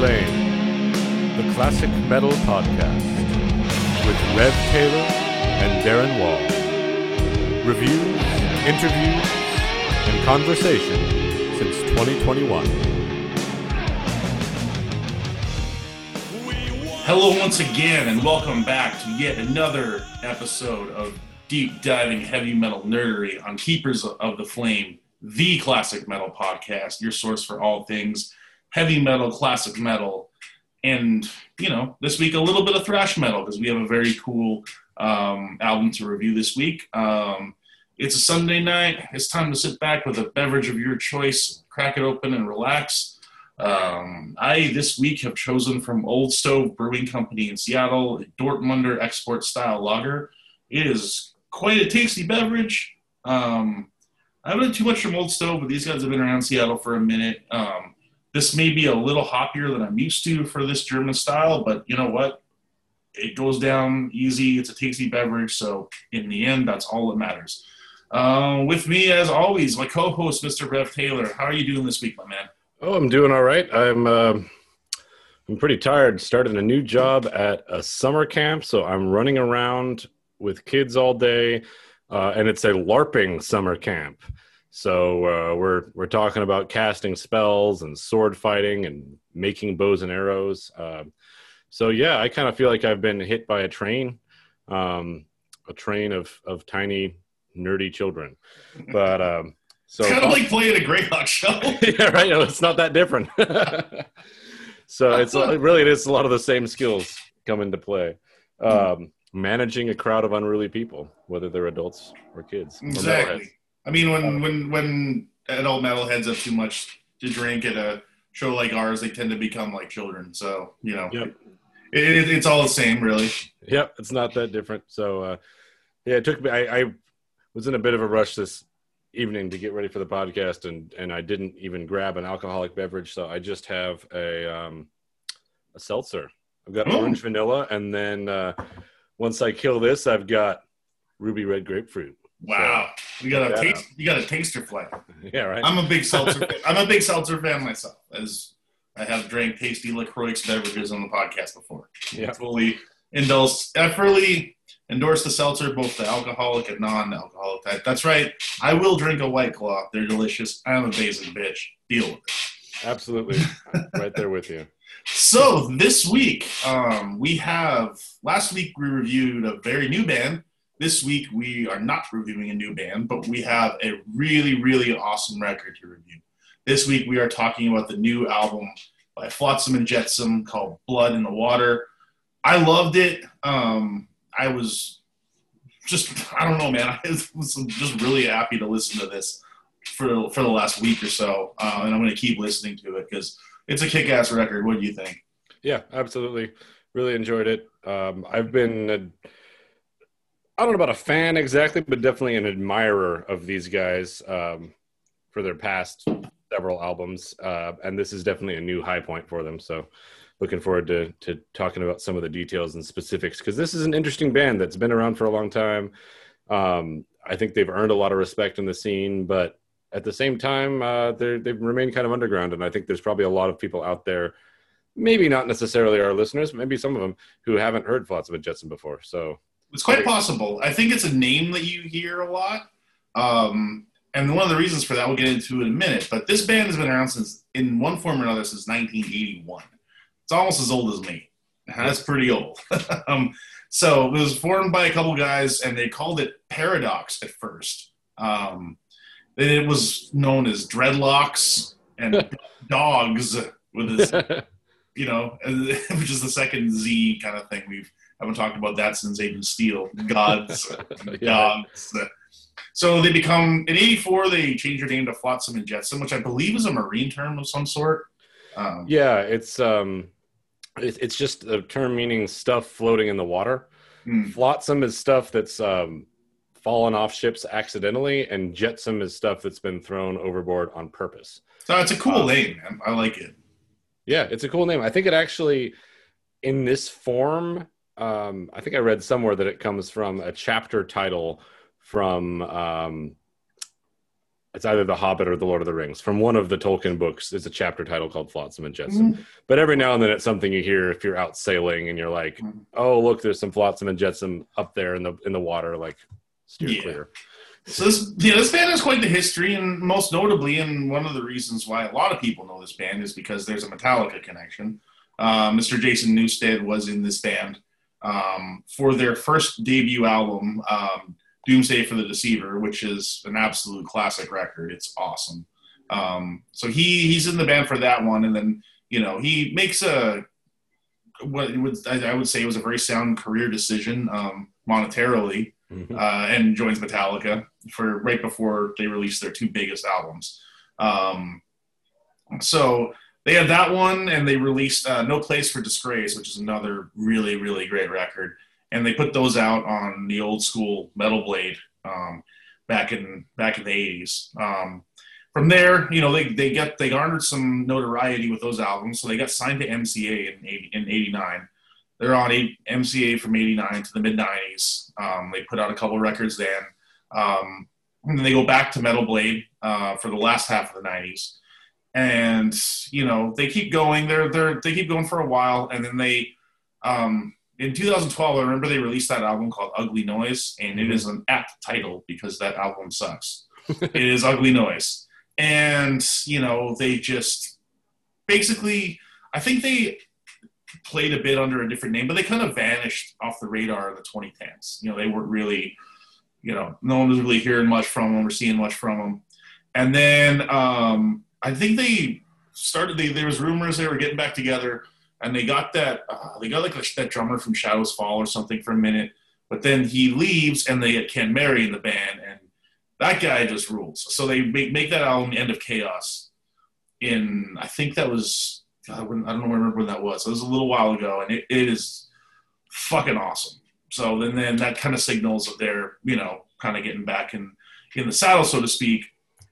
Flame, the classic metal podcast with Rev Taylor and Darren Wall. Reviews, interviews, and conversation since 2021. Hello, once again, and welcome back to yet another episode of deep diving heavy metal nerdery on Keepers of the Flame, the classic metal podcast, your source for all things heavy metal, classic metal, and you know, this week a little bit of thrash metal because we have a very cool um, album to review this week. Um, it's a Sunday night. It's time to sit back with a beverage of your choice, crack it open, and relax. Um, I this week have chosen from Old Stove Brewing Company in Seattle, Dortmunder export style lager. It is quite a tasty beverage. Um, I haven't had too much from Old Stove, but these guys have been around Seattle for a minute. This may be a little hoppier than I'm used to for this German style, but you know what? It goes down easy. It's a tasty beverage, so in the end, that's all that matters. Uh, with me, as always, my co-host, Mr. Rev Taylor. How are you doing this week, my man? Oh, I'm doing all right. I'm uh, I'm pretty tired. Started a new job at a summer camp, so I'm running around with kids all day, uh, and it's a LARPing summer camp. So uh, we're we're talking about casting spells and sword fighting and making bows and arrows. Uh, so yeah, I kind of feel like I've been hit by a train, um, a train of of tiny nerdy children. But um, so kind of like playing a Greyhawk show. yeah, right. No, it's not that different. so it's really it is a lot of the same skills come into play. Um, managing a crowd of unruly people, whether they're adults or kids. Exactly. I mean, when when when adult metalheads have too much to drink at a show like ours, they tend to become like children. So you know, Yep. it, it, it's all the same, really. Yep, it's not that different. So, uh, yeah, it took me. I, I was in a bit of a rush this evening to get ready for the podcast, and and I didn't even grab an alcoholic beverage, so I just have a um, a seltzer. I've got orange vanilla, and then uh, once I kill this, I've got ruby red grapefruit. Wow, you got a taste. You got a taster flavor. Yeah, right. I'm a big seltzer. fan. I'm a big seltzer fan myself, as I have drank tasty Lacroix beverages on the podcast before. Yeah. fully endorse. I fully endorse the seltzer, both the alcoholic and non-alcoholic type. That's right. I will drink a White Claw. They're delicious. I'm a basic bitch. Deal with it. Absolutely, right there with you. So this week, um, we have. Last week we reviewed a very new band. This week we are not reviewing a new band, but we have a really, really awesome record to review. This week we are talking about the new album by Flotsam and Jetsam called "Blood in the Water." I loved it. Um, I was just, I don't know, man. I was just really happy to listen to this for for the last week or so, uh, and I'm going to keep listening to it because it's a kick-ass record. What do you think? Yeah, absolutely. Really enjoyed it. Um, I've been, I don't know about a fan exactly, but definitely an admirer of these guys um, for their past several albums. Uh, and this is definitely a new high point for them. So looking forward to, to talking about some of the details and specifics because this is an interesting band that's been around for a long time. Um, I think they've earned a lot of respect in the scene, but at the same time, uh, they've remained kind of underground. And I think there's probably a lot of people out there maybe not necessarily our listeners, maybe some of them who haven't heard Flotsam and Jetsam before. So It's quite possible. I think it's a name that you hear a lot. Um, and one of the reasons for that, we'll get into in a minute. But this band has been around since, in one form or another, since 1981. It's almost as old as me. That's pretty old. um, so it was formed by a couple guys, and they called it Paradox at first. Um, it was known as Dreadlocks and Dogs with his you know, which is the second Z kind of thing. We've haven't talked about that since Agent Steel. Gods, Yeah. gods. So they become in '84. They change their name to Flotsam and Jetsam, which I believe is a marine term of some sort. Um, yeah, it's um, it, it's just a term meaning stuff floating in the water. hmm. Flotsam is stuff that's um, fallen off ships accidentally, and Jetsam is stuff that's been thrown overboard on purpose. So it's a cool Um, name, man. I like it. Yeah, it's a cool name. I think it actually, in this form, um, I think I read somewhere that it comes from a chapter title from um, it's either The Hobbit or The Lord of the Rings. From one of the Tolkien books, it's a chapter title called Flotsam and Jetsam. Mm-hmm. But every now and then, it's something you hear if you're out sailing and you're like, mm-hmm. "Oh, look, there's some flotsam and jetsam up there in the in the water." Like, steer yeah. clear. So this, yeah, this band has quite the history, and most notably, and one of the reasons why a lot of people know this band is because there's a Metallica connection. Uh, Mr. Jason Newsted was in this band um, for their first debut album. Um, Doomsday for the Deceiver, which is an absolute classic record. It's awesome. Um, so he he's in the band for that one, and then you know he makes a what would I would say was a very sound career decision um, monetarily, mm-hmm. uh, and joins Metallica for right before they release their two biggest albums. Um, so they had that one, and they released uh, "No Place for Disgrace," which is another really really great record and they put those out on the old school Metal Blade um, back in back in the eighties. Um, from there, you know, they they get they garnered some notoriety with those albums, so they got signed to MCA in 80, in '89. They're on MCA from '89 to the mid '90s. Um, they put out a couple records then, um, and then they go back to Metal Blade uh, for the last half of the '90s. And you know, they keep going. They're they're they keep going for a while, and then they um, in 2012, I remember they released that album called Ugly Noise, and it mm-hmm. an apt title because that album sucks. it is Ugly Noise. And, you know, they just basically, I think they played a bit under a different name, but they kind of vanished off the radar in the 2010s. You know, they weren't really, you know, no one was really hearing much from them or seeing much from them. And then um, I think they started, they, there was rumors they were getting back together and they got that uh, they got like a, that drummer from Shadows Fall or something for a minute, but then he leaves and they get Ken Mary in the band, and that guy just rules. So they make, make that album End of Chaos in I think that was God, I, don't know remember when that was. It was a little while ago, and it, it is fucking awesome. So then then that kind of signals that they're you know kind of getting back in in the saddle, so to speak.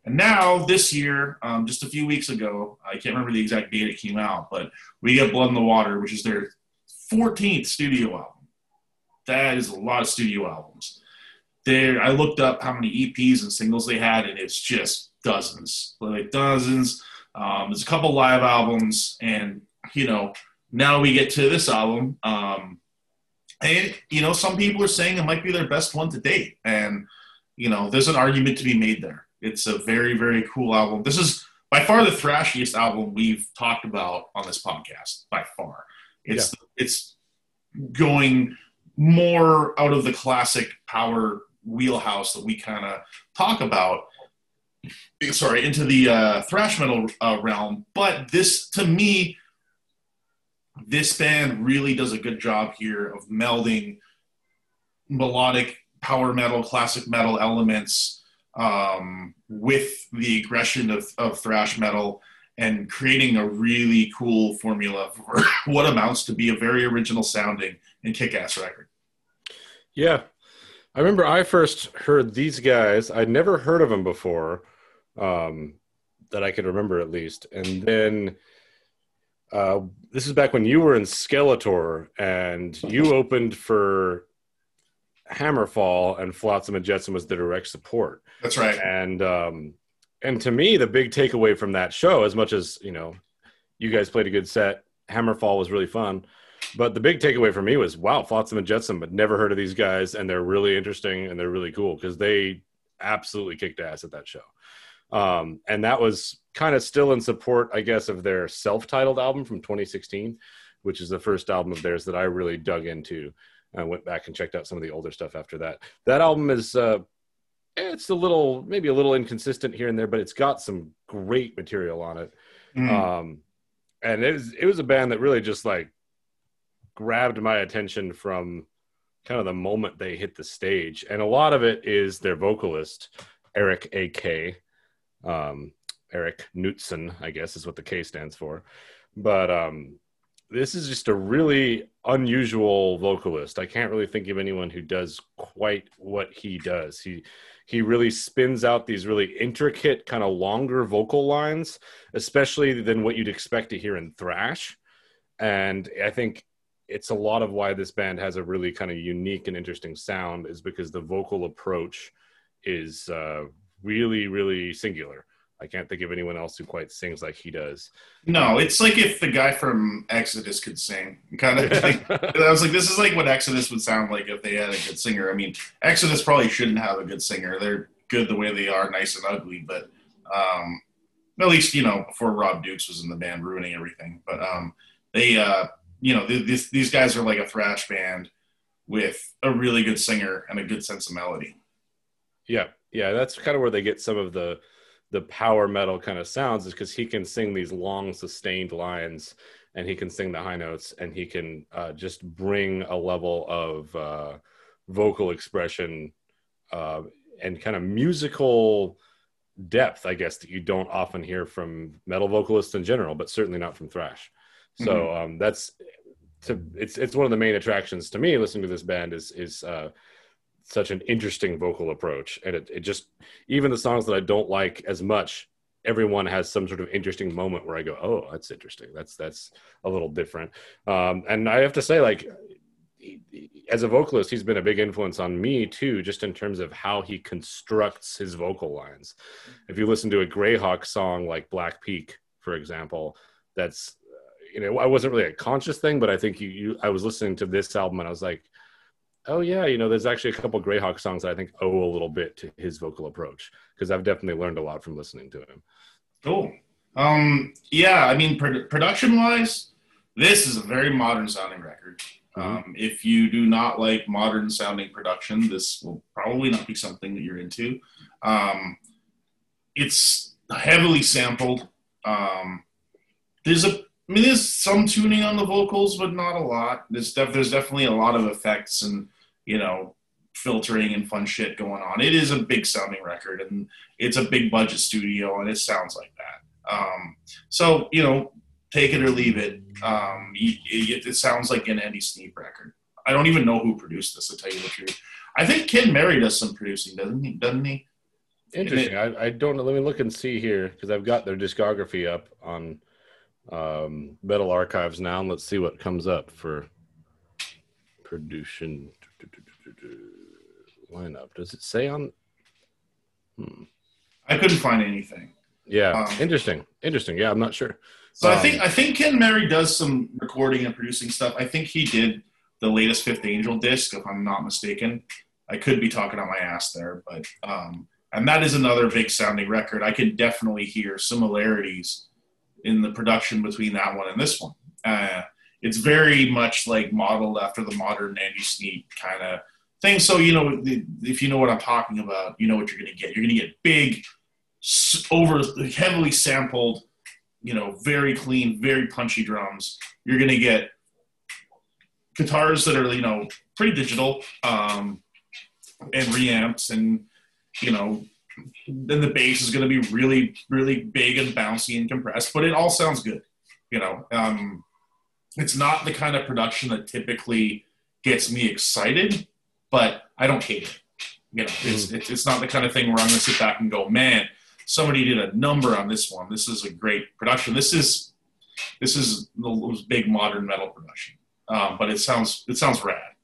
And now this year, um, just a few weeks ago, I can't remember the exact date it came out, but we get Blood in the Water, which is their 14th studio album. That is a lot of studio albums. There, I looked up how many EPs and singles they had, and it's just dozens, like dozens. Um, there's a couple live albums, and you know, now we get to this album. Um, and you know, some people are saying it might be their best one to date, and you know, there's an argument to be made there. It's a very, very cool album. This is by far the thrashiest album we've talked about on this podcast. By far, it's yeah. it's going more out of the classic power wheelhouse that we kind of talk about. Sorry, into the uh, thrash metal uh, realm. But this, to me, this band really does a good job here of melding melodic power metal, classic metal elements um, with the aggression of, of thrash metal and creating a really cool formula for what amounts to be a very original sounding and kick-ass record. Yeah. I remember I first heard these guys. I'd never heard of them before, um, that I could remember at least. And then uh, this is back when you were in Skelator and you opened for Hammerfall and Flotsam and Jetsam was the direct support. That's right. And um, and to me, the big takeaway from that show, as much as you know, you guys played a good set, Hammerfall was really fun. But the big takeaway for me was, wow, Flotsam and Jetsam, but never heard of these guys, and they're really interesting and they're really cool because they absolutely kicked ass at that show. Um, and that was kind of still in support, I guess, of their self-titled album from 2016, which is the first album of theirs that I really dug into. I went back and checked out some of the older stuff after that. That album is uh, it's a little maybe a little inconsistent here and there, but it's got some great material on it. Mm. Um, and it was it was a band that really just like grabbed my attention from kind of the moment they hit the stage, and a lot of it is their vocalist Eric A.K. Um, Eric Knutson, I guess is what the K stands for. But um, this is just a really unusual vocalist. I can't really think of anyone who does quite what he does. He he really spins out these really intricate, kind of longer vocal lines, especially than what you'd expect to hear in thrash. And I think it's a lot of why this band has a really kind of unique and interesting sound is because the vocal approach is uh, really really singular. I can't think of anyone else who quite sings like he does. No, it's like if the guy from Exodus could sing, kind of. thing. I was like, this is like what Exodus would sound like if they had a good singer. I mean, Exodus probably shouldn't have a good singer. They're good the way they are, nice and ugly, but um, at least you know before Rob Dukes was in the band, ruining everything. But um, they, uh, you know, these these guys are like a thrash band with a really good singer and a good sense of melody. Yeah, yeah, that's kind of where they get some of the the power metal kind of sounds is because he can sing these long sustained lines and he can sing the high notes and he can uh, just bring a level of uh, vocal expression uh, and kind of musical depth i guess that you don't often hear from metal vocalists in general but certainly not from thrash so mm-hmm. um, that's to it's it's one of the main attractions to me listening to this band is is uh, such an interesting vocal approach and it, it just even the songs that i don't like as much everyone has some sort of interesting moment where i go oh that's interesting. That's that's a little different. Um, and i have to say like as a vocalist he's been a big influence on me too just in terms of how he constructs his vocal lines. If you listen to a greyhawk song like black peak for example that's you know i wasn't really a conscious thing but i think you, you i was listening to this album and i was like oh yeah, you know, there's actually a couple Greyhawk songs that I think owe a little bit to his vocal approach because I've definitely learned a lot from listening to him. Cool. Um, yeah, I mean, pro- production wise, this is a very modern sounding record. Mm-hmm. Um, if you do not like modern sounding production, this will probably not be something that you're into. Um, it's heavily sampled. Um, there's a I mean, there's some tuning on the vocals, but not a lot. There's, def- there's definitely a lot of effects and you know, filtering and fun shit going on. It is a big sounding record and it's a big budget studio and it sounds like that. Um, so, you know, take it or leave it. Um, it, it, sounds like an Andy Sneap record. I don't even know who produced this, to tell you the truth. I think Ken Mary does some producing, doesn't he? Doesn't he? Interesting. It, I, I, don't know. Let me look and see here because I've got their discography up on um, Metal Archives now. And let's see what comes up for production lineup. Does it say on? Hmm. I couldn't find anything. Yeah, um, interesting. Interesting. Yeah, I'm not sure. So um, I think I think Ken Mary does some recording and producing stuff. I think he did the latest Fifth Angel disc, if I'm not mistaken. I could be talking on my ass there, but um, and that is another big sounding record. I can definitely hear similarities in the production between that one and this one. Uh, it's very much like modeled after the modern Andy Sneap kind of thing. So you know, if you know what I'm talking about, you know what you're going to get. You're going to get big, over heavily sampled, you know, very clean, very punchy drums. You're going to get guitars that are you know pretty digital um, and reamps, and you know. Then the bass is going to be really, really big and bouncy and compressed, but it all sounds good. You know, um, it's not the kind of production that typically gets me excited, but I don't hate it. You know, it's, mm. it's not the kind of thing where I'm going to sit back and go, man, somebody did a number on this one. This is a great production. This is this is the big modern metal production, um, but it sounds it sounds rad.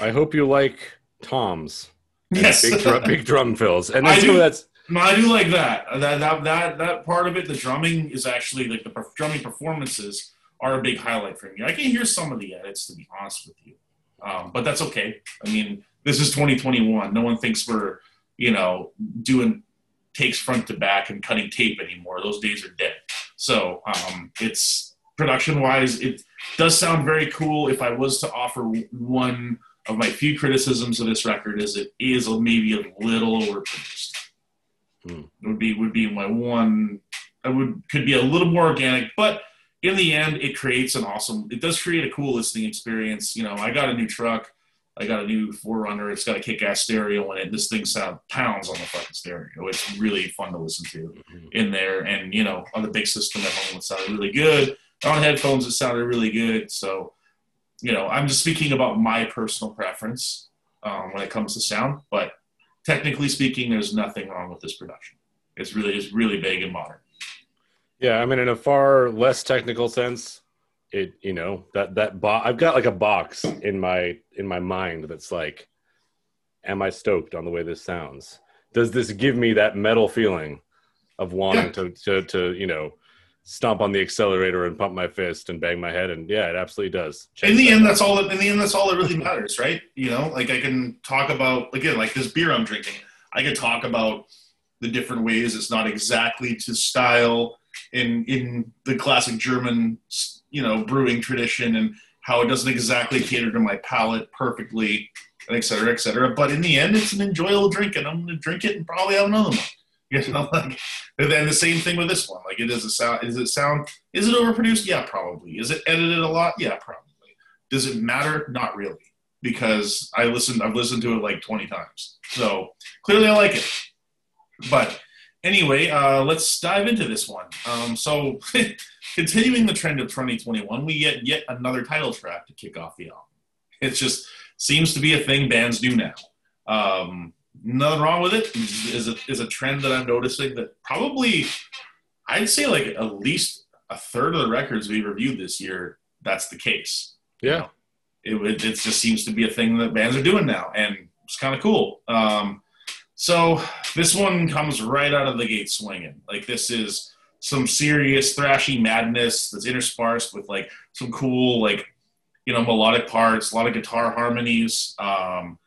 I hope you like toms. Yes, big, drum, big drum fills, and I do, that's. I do like that. That that that that part of it. The drumming is actually like the drumming performances are a big highlight for me. I can hear some of the edits, to be honest with you, um, but that's okay. I mean, this is 2021. No one thinks we're, you know, doing takes front to back and cutting tape anymore. Those days are dead. So um, it's production wise, it does sound very cool. If I was to offer one of my few criticisms of this record, is it is maybe a little overproduced. Hmm. Would be would be my one. I would could be a little more organic, but in the end, it creates an awesome. It does create a cool listening experience. You know, I got a new truck. I got a new 4Runner. It's got a kick-ass stereo in it. This thing sounds pounds on the fucking stereo. It's really fun to listen to mm-hmm. in there. And you know, on the big system at home, it sounded really good. On headphones, it sounded really good. So, you know, I'm just speaking about my personal preference um, when it comes to sound. But technically speaking, there's nothing wrong with this production. It's really, it's really big and modern. Yeah, I mean, in a far less technical sense, it you know that that bo- I've got like a box in my in my mind that's like, am I stoked on the way this sounds? does this give me that metal feeling of wanting to, to to you know stomp on the accelerator and pump my fist and bang my head? And yeah it absolutely does Check in the that end that's all that in the end that's all that really matters right? You know like i can talk about again like this beer i'm drinking. I can talk about the different ways it's not exactly to style in in the classic german you know brewing tradition and how it doesn't exactly cater to my palate perfectly and et cetera et cetera but in the end it's an enjoyable drink and i'm going to drink it and probably have another one you know like and then the same thing with this one like it is a sound is it sound is it overproduced? Yeah, probably. Is it edited a lot? Yeah, probably. Does it matter? Not really, because I listened. I've listened to it like twenty times, so clearly I like it. But anyway, uh, let's dive into this one. Um, so, continuing the trend of 2021, we get yet another title track to kick off the album. It just seems to be a thing bands do now. Um, nothing wrong with it. Is a, is a trend that I'm noticing that probably I'd say like at least a third of the records we reviewed this year, that's the case. yeah It, it, it just seems to be a thing that bands are doing now, and it's kind of cool. Um, so this one comes right out of the gate swinging. Like this is some serious thrashy madness that's interspersed with like some cool like you know melodic parts, a lot of guitar harmonies. Um,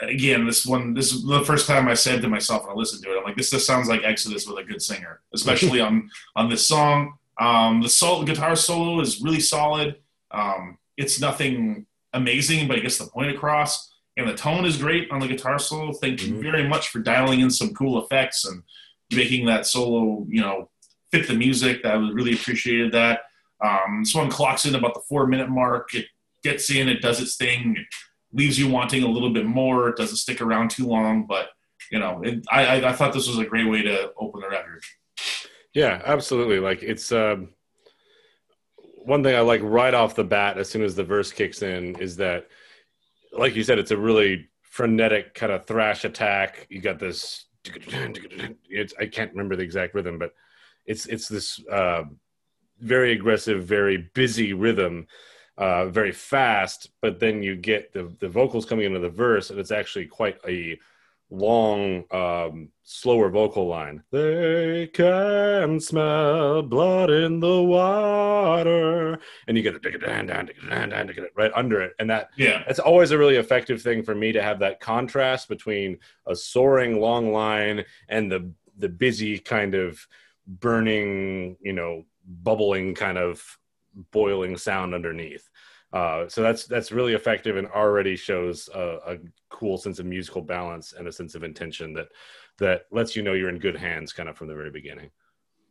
again, this one, this is the first time I said to myself when I listened to it, I'm like, this just sounds like Exodus with a good singer, especially on on this song. Um, the sol- guitar solo is really solid. Um, it's nothing amazing, but it gets the point across. And the tone is great on the guitar solo. Thank you Mhm. very much for dialing in some cool effects and making that solo, you know, fit the music. I was really appreciated that. Um, this one clocks in about the four minute mark. It gets in, it does its thing, it leaves you wanting a little bit more. It doesn't stick around too long, but you know, it, I, I, I thought this was a great way to open the record. Yeah, absolutely. Like it's um, one thing I like right off the bat as soon as the verse kicks in is that, like you said, it's a really frenetic kind of thrash attack. You got this. It's I can't remember the exact rhythm, but it's it's this uh, very aggressive, very busy rhythm, uh, very fast. But then you get the the vocals coming into the verse, and it's actually quite a long, um, slower vocal line. They can smell blood in the water, and you get it right under it, and that Yeah. that's always a really effective thing for me to have that contrast between a soaring long line and the the busy kind of burning, you know, bubbling kind of boiling sound underneath. Uh, so that's that's really effective and already shows a, a cool sense of musical balance and a sense of intention that that lets you know you're in good hands kind of from the very beginning.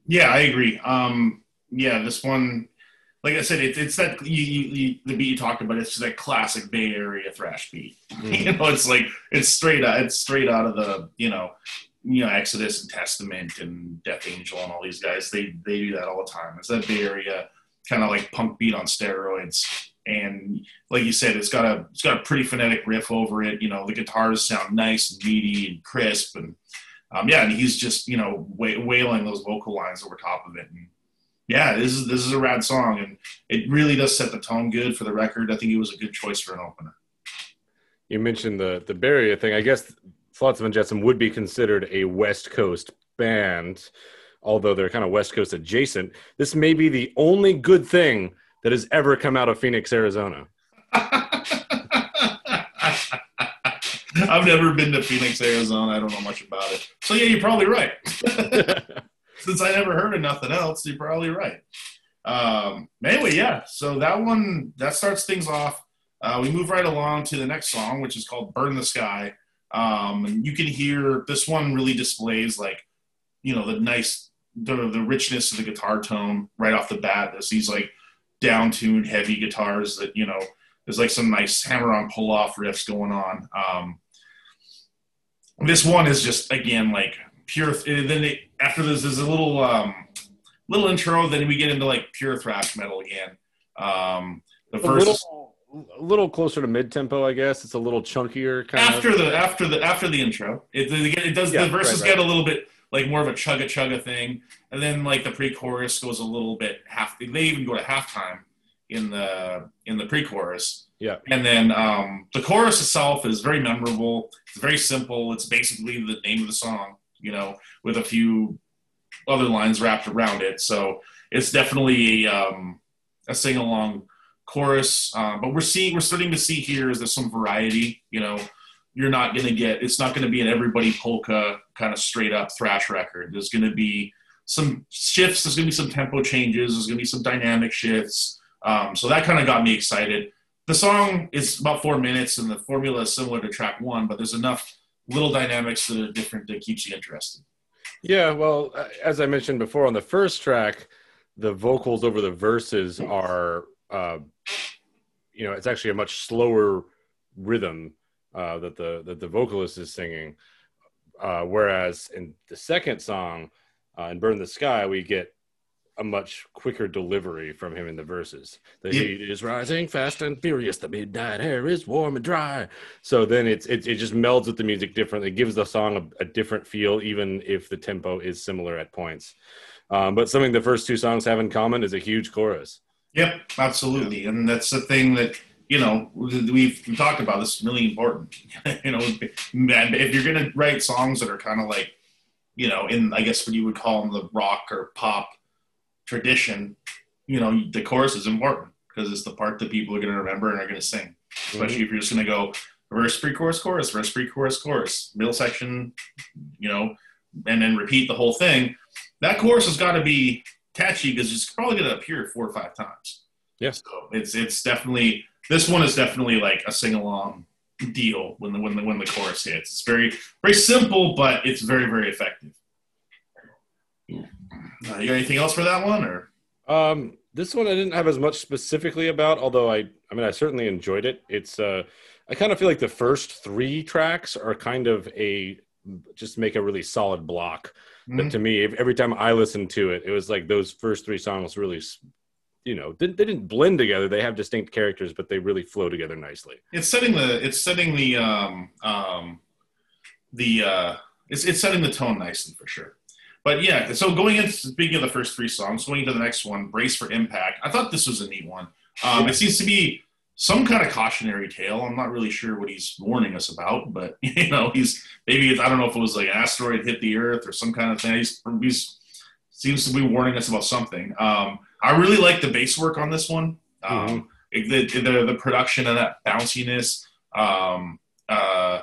Yeah, I agree. Um, yeah, this one, like I said, it, it's that you, you, you, the beat you talked about. It's just that classic Bay Area thrash beat. you know, it's like it's straight out. It's straight out of the you know, you know Exodus and Testament and Death Angel and all these guys. They they do that all the time. It's that Bay Area kind of like punk beat on steroids. And like you said, it's got a it's got a pretty phonetic riff over it. You know, the guitars sound nice and meaty and crisp, and um, yeah, and he's just you know wa- wailing those vocal lines over top of it. And yeah, this is this is a rad song, and it really does set the tone good for the record. I think it was a good choice for an opener. You mentioned the the Bay Area thing. I guess Flotsam and Jetsam would be considered a West Coast band, although they're kind of West Coast adjacent. This may be the only good thing that has ever come out of Phoenix, Arizona. I've never been to Phoenix, Arizona. I don't know much about it. So yeah, you're probably right. Since I never heard of nothing else, you're probably right. Um, anyway, yeah. So that one that starts things off. Uh, we move right along to the next song, which is called "Burn the Sky." Um, and you can hear this one really displays like, you know, the nice, the the richness of the guitar tone right off the bat. This these like down tuned, heavy guitars that you know, there's like some nice hammer on pull off riffs going on. Um, this one is just again like pure. Then they, after this, there's a little um, little intro. Then we get into like pure thrash metal again. Um, the A first little, a little closer to mid tempo, I guess. It's a little chunkier kind after of. the after the after the intro, it, it, it does Yeah, the verses right, right. get a little bit like more of a chugga chugga thing, and then like the pre-chorus goes a little bit half. They even go to halftime in the in the pre-chorus. Yeah. And then um, the chorus itself is very memorable. It's very simple. It's basically the name of the song, you know, with a few other lines wrapped around it. So it's definitely um, a sing along chorus. Uh, but we're seeing, we're starting to see here is there's some variety. You know, you're not going to get, it's not going to be an everybody polka kind of straight up thrash record. There's going to be some shifts. There's going to be some tempo changes. There's going to be some dynamic shifts. Um, so that kind of got me excited. The song is about four minutes, and the formula is similar to track one, but there's enough little dynamics that are different that keeps you interested. Yeah, well, uh, as I mentioned before, on the first track, the vocals over the verses are, uh, you know, it's actually a much slower rhythm uh, that the that the vocalist is singing. Uh, whereas in the second song, uh, in "Burn the Sky," we get a much quicker delivery from him in the verses. The Yeah. heat is rising fast and furious. The midnight air is warm and dry. So then it's it, it just melds with the music differently. It gives the song a, a different feel, even if the tempo is similar at points. Um, but something the first two songs have in common is a huge chorus. Yep, absolutely, and that's the thing that you know we've, talked about. This is really important. you know, man, if you're gonna write songs that are kind of like, you know, in I guess what you would call them the rock or pop tradition, you know, the chorus is important because it's the part that people are gonna remember and are gonna sing. Especially mm-hmm. if you're just gonna go verse, pre-chorus, chorus, verse, pre-chorus, chorus, middle section, you know, and then repeat the whole thing. That chorus has got to be catchy because it's probably going to appear four or five times. Yes. So it's it's definitely this one is definitely like a sing along deal when the when the when the chorus hits. It's very very simple, but it's very very effective. Uh, you got anything else for that one or? Um, this one I didn't have as much specifically about, although I, I mean, I certainly enjoyed it. It's, uh, I kind of feel like the first three tracks are kind of a, just make a really solid block. But to me, every time I listened to it, it was like those first three songs really, you know, didn't, they didn't blend together. They have distinct characters, but they really flow together nicely. it's setting the it's setting the um um the uh it's it's setting the tone nicely for sure. But yeah so going into speaking of the first three songs going into the next one brace for impact i thought this was a neat one. Um it seems to be some kind of cautionary tale. I'm not really sure what he's warning us about but you know he's maybe i don't know if it was like an asteroid hit the earth or some kind of thing. He's, he's seems to be warning us about something. Um i really like the bass work on this one um it- the, the the production and that bounciness um, uh,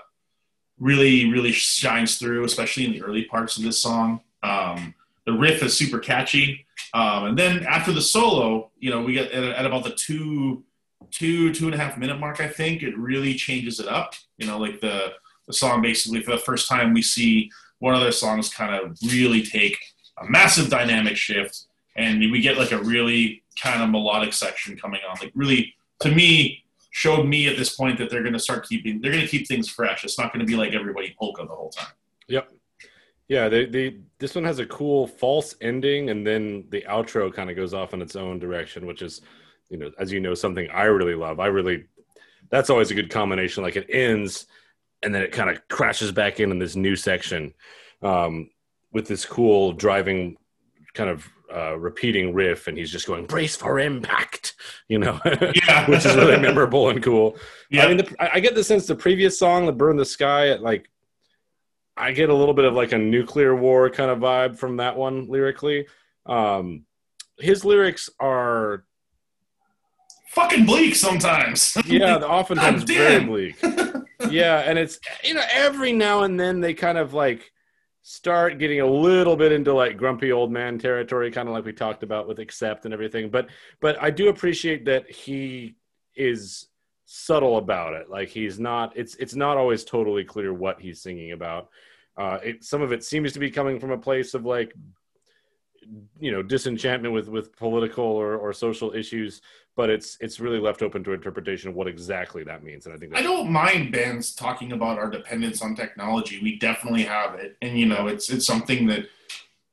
really really shines through, especially in the early parts of this song. Um, the riff is super catchy, um, and then after the solo, you know, we get at, at about the two two two and a half minute mark. I think it really changes it up. You know, like the the song basically for the first time we see one of their songs kind of really take a massive dynamic shift and we get like a really kind of melodic section coming on like really to me showed me at this point that they're going to start keeping they're going to keep things fresh it's not going to be like everybody polka the whole time Yep. Yeah, they, they this one has a cool false ending, and then the outro kind of goes off in its own direction, which is, you know, as you know, something I really love. I really, that's always a good combination. Like it ends, and then it kind of crashes back in in this new section, um, with this cool driving, kind of uh, repeating riff, and he's just going brace for impact, you know, yeah which is really memorable and cool. yeah I mean, the, I get the sense the previous song, "The Burn the Sky," like I get a little bit of like a nuclear war kind of vibe from that one lyrically. Um, his lyrics are, fucking bleak sometimes yeah, oftentimes very bleak. yeah, and it's you know every now and then they kind of like start getting a little bit into like grumpy old man territory, kind of like we talked about with accept and everything. But but I do appreciate that he is subtle about it. Like he's not. It's it's not always totally clear what he's singing about. Uh, it, some of it seems to be coming from a place of like you know disenchantment with with political or, or social issues but it's it's really left open to interpretation of what exactly that means and i think I don't mind bands talking about our dependence on technology. We definitely have it, and you know, it's it's something that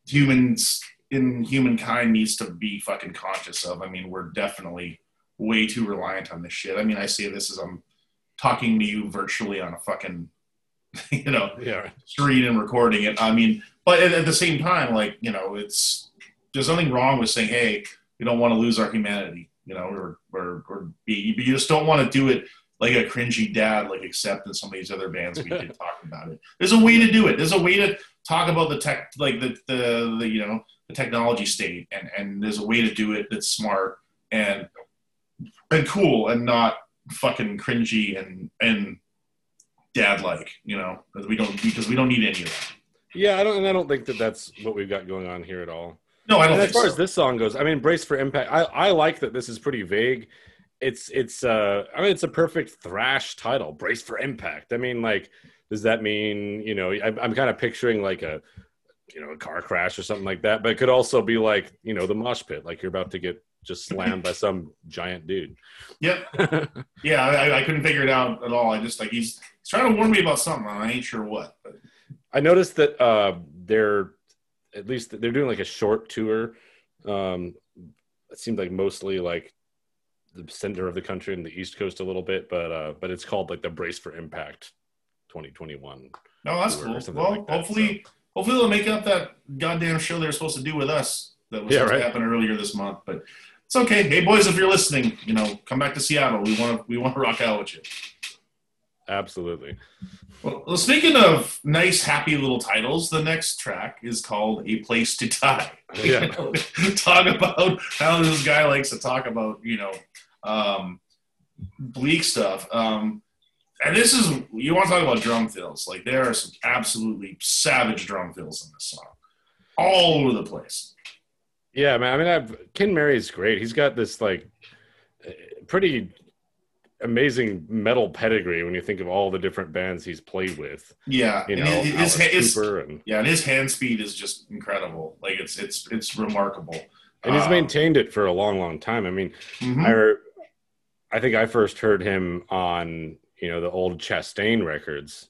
humans in humankind needs to be fucking conscious of. I mean, we're definitely way too reliant on this shit. I mean, I say this as I'm talking to you virtually on a fucking, you know, yeah screen and recording it. I mean, but at, at the same time, like you know, it's there's nothing wrong with saying, hey, we don't want to lose our humanity. You know, or or, or be. But you just don't want to do it like a cringy dad, like accept in some of these other bands we did talk about it. There's a way to do it. There's a way to talk about the tech, like the the, the you know the technology state, and and there's a way to do it that's smart and and cool and not fucking cringy and and dad like. You know, we don't because we don't need any of that. Yeah, I don't, and I don't think that that's what we've got going on here at all. No, I don't. And as far so. as this song goes, I mean, "Brace for Impact." I, I like that this is pretty vague. It's it's uh, I mean, it's a perfect thrash title, "Brace for Impact." I mean, like, does that mean you know? I, I'm kind of picturing like a you know a car crash or something like that, but it could also be like you know the mosh pit, like you're about to get just slammed by some giant dude. Yep. yeah, I, I couldn't figure it out at all. I just like he's, he's trying to warn me about something. I ain't sure what. But. I noticed that uh, they're at least they're doing like a short tour. Um, it seemed like mostly like the center of the country and the East Coast a little bit, but uh, but it's called like the Brace for Impact 2021. No, that's cool. Well, like that, hopefully, so. hopefully they'll make up that goddamn show they're supposed to do with us that was yeah, supposed right. to happen earlier this month. But it's okay. Hey, boys, if you're listening, you know, come back to Seattle. We want to we want to rock out with you. Absolutely. Well, speaking of nice, happy little titles, the next track is called "A Place to Die." Yeah. talk about how this guy likes to talk about, you know, um, bleak stuff. Um, and this is you want to talk about drum fills? Like there are some absolutely savage drum fills in this song, all over the place. Yeah, man. I mean, I've, Ken Mary is great. He's got this like pretty amazing metal pedigree when you think of all the different bands he's played with. Yeah, you know, his, his, his and, yeah, and his hand speed is just incredible. Like it's it's it's remarkable. And he's um, maintained it for a long, long time. I mean, mm-hmm. I I think I first heard him on you know the old Chastain records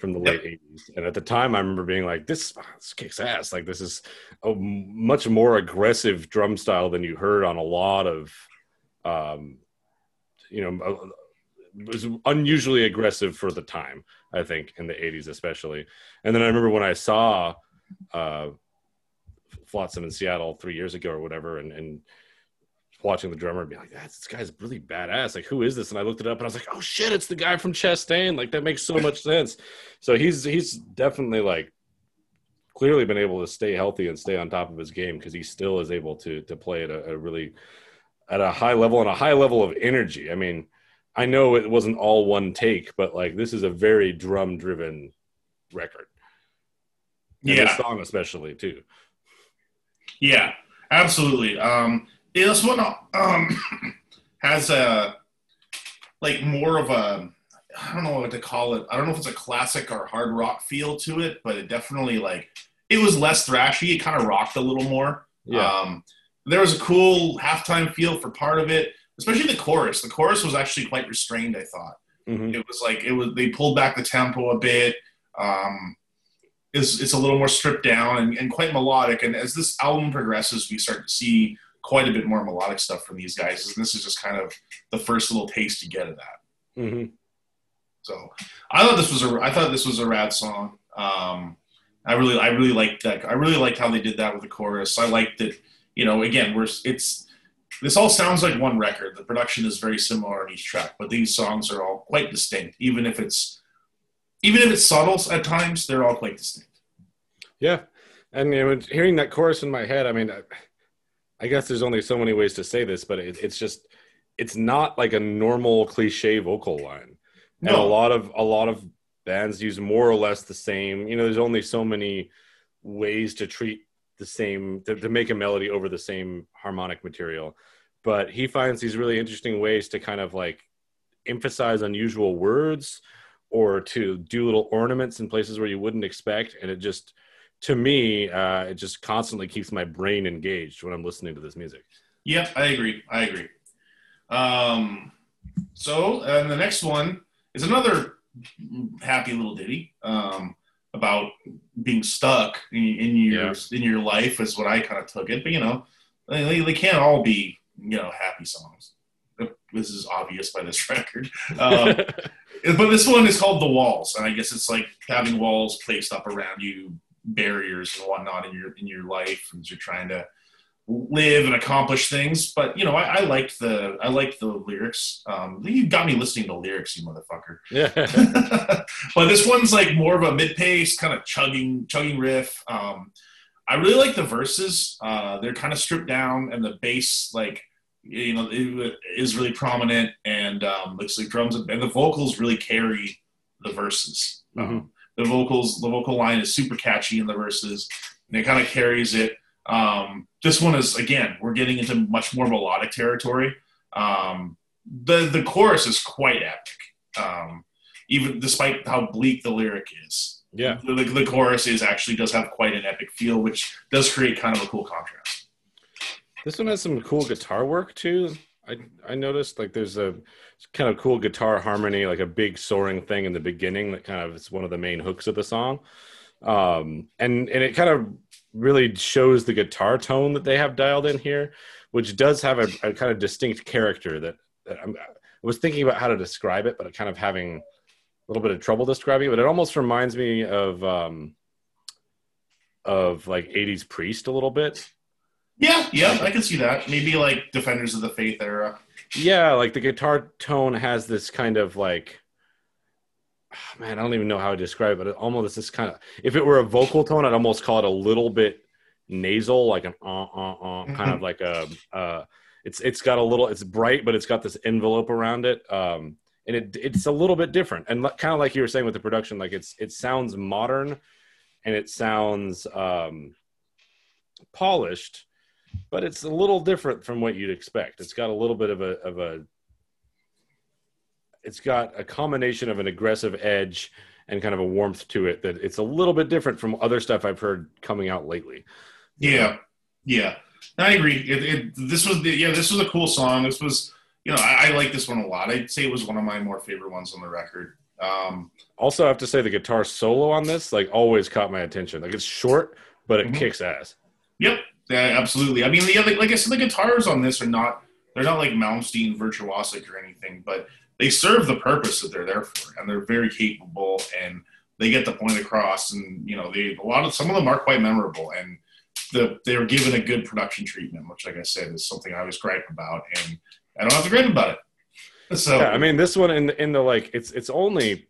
from the late yep. 80s and at the time i remember being like this, this kicks ass like this is a much more aggressive drum style than you heard on a lot of um, you know was unusually aggressive for the time i think in the 80s especially. And then i remember when i saw uh flotsam in seattle three years ago or whatever and, and watching the drummer and be like this guy's really badass. Like who is this? And i looked it up and i was like oh shit it's the guy from chastain. Like that makes so much sense. So he's he's definitely like clearly been able to stay healthy and stay on top of his game because he still is able to to play at a, a really at a high level and a high level of energy. I mean, I know it wasn't all one take, but like this is a very drum driven record. And yeah, song especially too. Yeah, absolutely. Um, this one um has a like more of a I don't know what to call it. I don't know if it's a classic or hard rock feel to it, but it definitely like it was less thrashy. It kind of rocked a little more. Yeah. Um, there was a cool halftime feel for part of it, especially the chorus. The chorus was actually quite restrained. I thought mm-hmm. it was like it was. They pulled back the tempo a bit. Um, it's, it's a little more stripped down and, and quite melodic. And as this album progresses, we start to see quite a bit more melodic stuff from these guys. And this is just kind of the first little taste you get of that. Mm-hmm. So I thought this was a I thought this was a rad song. Um, I really I really liked that. I really liked how they did that with the chorus. I liked that you know, again, we're it's this all sounds like one record. The production is very similar on each track, but these songs are all quite distinct. Even if it's even if it's subtle at times, they're all quite distinct. Yeah, and you know, hearing that chorus in my head, I mean, I, I guess there's only so many ways to say this, but it, it's just it's not like a normal cliche vocal line. No. And a lot of a lot of bands use more or less the same. You know, there's only so many ways to treat the same to, to make a melody over the same harmonic material. But he finds these really interesting ways to kind of like emphasize unusual words or to do little ornaments in places where you wouldn't expect. And it just to me uh, it just constantly keeps my brain engaged when i'm listening to this music. Yep i agree. I agree. Um, so and the next one is another happy little ditty. Um, about being stuck in, in your yeah. in your life is what I kind of took it. But you know, they, they can't all be you know happy songs. This is obvious by this record. Um, but this one is called The Walls, and I guess it's like having walls placed up around you, barriers and whatnot in your in your life as you're trying to live and accomplish things. But you know, I, I liked the I liked the lyrics. Um, you got me listening to lyrics, you motherfucker. Yeah. but this one's like more of a mid-paced kind of chugging chugging riff. Um, I really like the verses. Uh, they're kind of stripped down, and the bass like you know it is really prominent, and um, looks like drums and the vocals really carry the verses. Mhm. Um, the vocals, the vocal line is super catchy in the verses, and it kind of carries it. Um, this one is again, we're getting into much more melodic territory. Um, the the chorus is quite epic, um, even despite how bleak the lyric is. yeah. The, the chorus is actually does have quite an epic feel, which does create kind of a cool contrast. This one has some cool guitar work too. I I noticed like there's a kind of cool guitar harmony, like a big soaring thing in the beginning that kind of is one of the main hooks of the song. Um, and and it kind of really shows the guitar tone that they have dialed in here, which does have a, a kind of distinct character that, that I'm, I was thinking about how to describe it, but kind of having a little bit of trouble describing it. But it almost reminds me of um, of like '80s Priest a little bit. Yeah, yeah, I can see that. Maybe like Defenders of the Faith era. Yeah, like the guitar tone has this kind of like man, I don't even know how to describe it, but it almost this kind of if it were a vocal tone, I'd almost call it a little bit nasal, like an uh uh uh kind of like a uh it's it's got a little it's bright, but it's got this envelope around it. Um and it it's a little bit different. And kind of like you were saying with the production, like it's it sounds modern and it sounds um polished but it's a little different from what you'd expect. It's got a little bit of a of a it's got a combination of an aggressive edge and kind of a warmth to it that it's a little bit different from other stuff I've heard coming out lately. Yeah, yeah, I agree. It, it, this was the, yeah, this was a cool song. This was you know I, I like this one a lot. I'd say it was one of my more favorite ones on the record. Um, Also, I have to say the guitar solo on this like always caught my attention. Like it's short, but it Mhm. kicks ass. Yep, yeah, absolutely. I mean, the other, like I said, the guitars on this are not they're not like Malmsteen virtuosic or anything, but they serve the purpose that they're there for, and they're very capable, and they get the point across. And you know, they a lot of some of them are quite memorable, and the they were given a good production treatment, which, like I said, is something I was gripe about, and I don't have to gripe about it. So Yeah, I mean this one in the, in the like it's it's only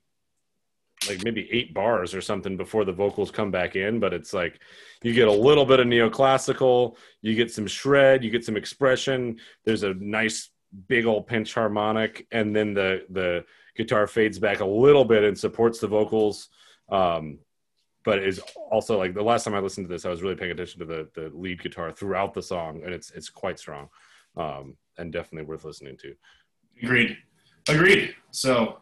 like maybe eight bars or something before the vocals come back in, but it's like you get a little bit of neoclassical, you get some shred, you get some expression. There's a nice big old pinch harmonic, and then the the guitar fades back a little bit and supports the vocals. Um, but is also like the last time I listened to this, I was really paying attention to the the lead guitar throughout the song, and it's it's quite strong, um, and definitely worth listening to. Agreed. Agreed. So,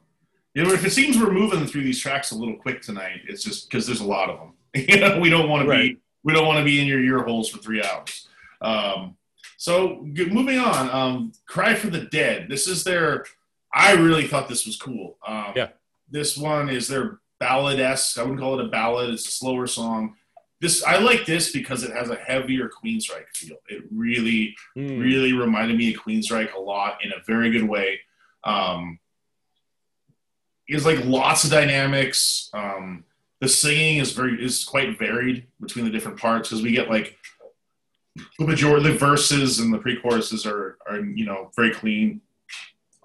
you know, if it seems we're moving through these tracks a little quick tonight, it's just because there's a lot of them. you know, we don't want to be we don't want to be in your ear holes for three hours. Um, so, moving on. Um, Cry for the Dead. This is their. I really thought this was cool. Um, Yeah. This one is their ballad esque. I wouldn't call it a ballad. It's a slower song. This I like this because it has a heavier Queensryche feel. It really Hmm. really reminded me of Queensryche a lot in a very good way. Um, it's like lots of dynamics. Um, the singing is very is quite varied between the different parts because we get like the majority the verses and the pre-choruses are are you know very clean,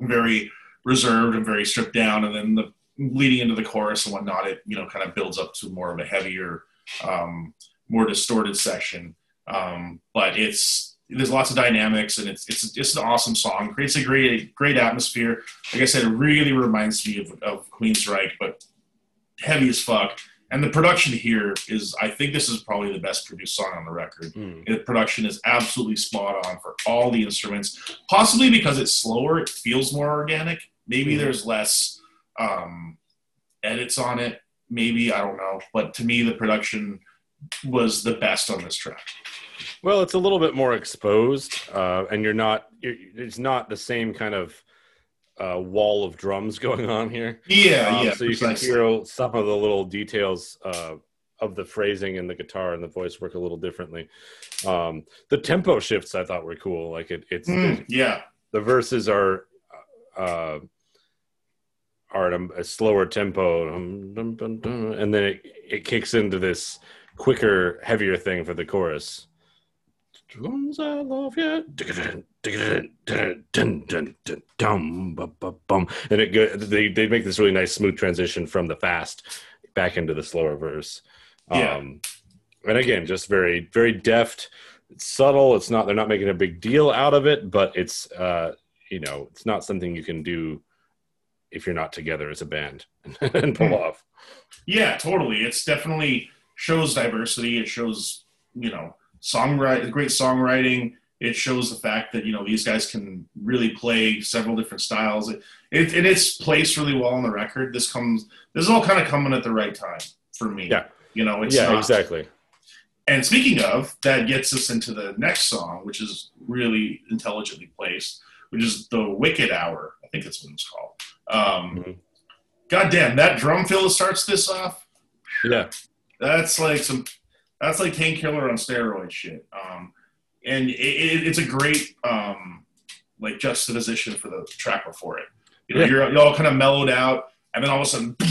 very reserved and very stripped down, and then the leading into the chorus and whatnot, it you know kind of builds up to more of a heavier, um, more distorted section. Um, but it's there's lots of dynamics and it's it's it's an awesome song. Creates a great great atmosphere. Like I said, it really reminds me of, of Queensryche, but heavy as fuck. And the production here is, I think this is probably the best produced song on the record. Hmm. The production is absolutely spot on for all the instruments. Possibly because it's slower, it feels more organic. Maybe Mhm. there's less um, edits on it. Maybe I don't know. But to me, the production was the best on this track. Well, it's a little bit more exposed, uh, and you're not. You're, it's not the same kind of uh, wall of drums going on here. Yeah, Um, yeah. so you can hear some of the little details uh, of the phrasing and the guitar and the voice work a little differently. Um, the tempo shifts I thought were cool. Like it, it's Mm, yeah, the verses are uh, are at a, a slower tempo, dum, dum, dum, dum, and then it, it kicks into this quicker, heavier thing for the chorus. Drums, I love you. And it go, they they make this really nice smooth transition from the fast back into the slower verse. Yeah. Um, and again, just very very deft. It's subtle. It's not. They're not making a big deal out of it, but it's uh, you know, it's not something you can do if you're not together as a band and pull off. Yeah, totally. It's definitely shows diversity. It shows, you know, songwriting, great songwriting. It shows the fact that you know these guys can really play several different styles. It, it and it's placed really well on the record. This comes, this is all kind of coming at the right time for me. Yeah. you know, it's yeah, not, exactly. And speaking of, that gets us into the next song, which is really intelligently placed, which is the Wicked Hour. I think that's what it's called. Um, Mhm. God damn, that drum fill that starts this off. Yeah, That's like some. That's like painkiller on steroid shit. And it, it, it's a great um, like juxtaposition for the track before it. You know, Yeah. you're, you're all kind of mellowed out, and then all of a sudden,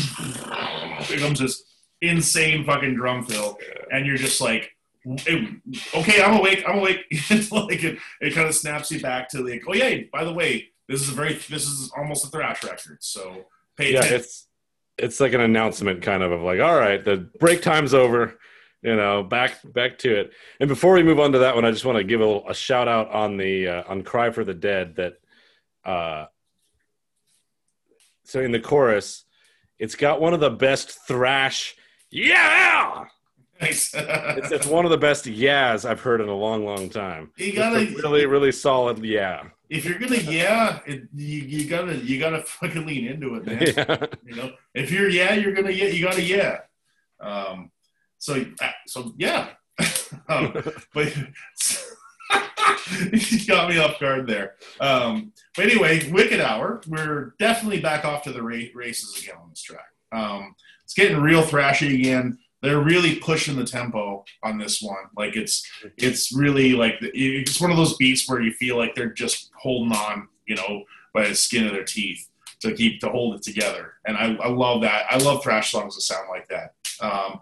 here comes this insane fucking drum fill, and you're just like, okay, I'm awake, I'm awake. It's like it, it kind of snaps you back to like, oh yeah, by the way, this is a very, this is almost a thrash record, so pay yeah. attention. It's it's like an announcement, kind of of like, all right, the break time's over. You know, back back to it. And before we move on to that one, I just want to give a, little, a shout out on the uh, on "Cry for the Dead." That uh, so in the chorus, it's got one of the best thrash. Yeah, Nice. it's, it's one of the best yeahs I've heard in a long, long time. You gotta- a really, really solid yeah. if you're gonna yeah, it, you, you gotta you gotta fucking lean into it, man. yeah. You know, if you're yeah, you're gonna yeah, you gotta yeah. Um, so uh, so yeah, um, but you got me off guard there. Um, but anyway, Wicked Hour, we're definitely back off to the ra- races again on this track. Um, it's getting real thrashy again. They're really pushing the tempo on this one. Like it's it's really like it's one of those beats where you feel like they're just holding on, you know, by the skin of their teeth to keep to hold it together. And I, I love that. I love thrash songs that sound like that. Um,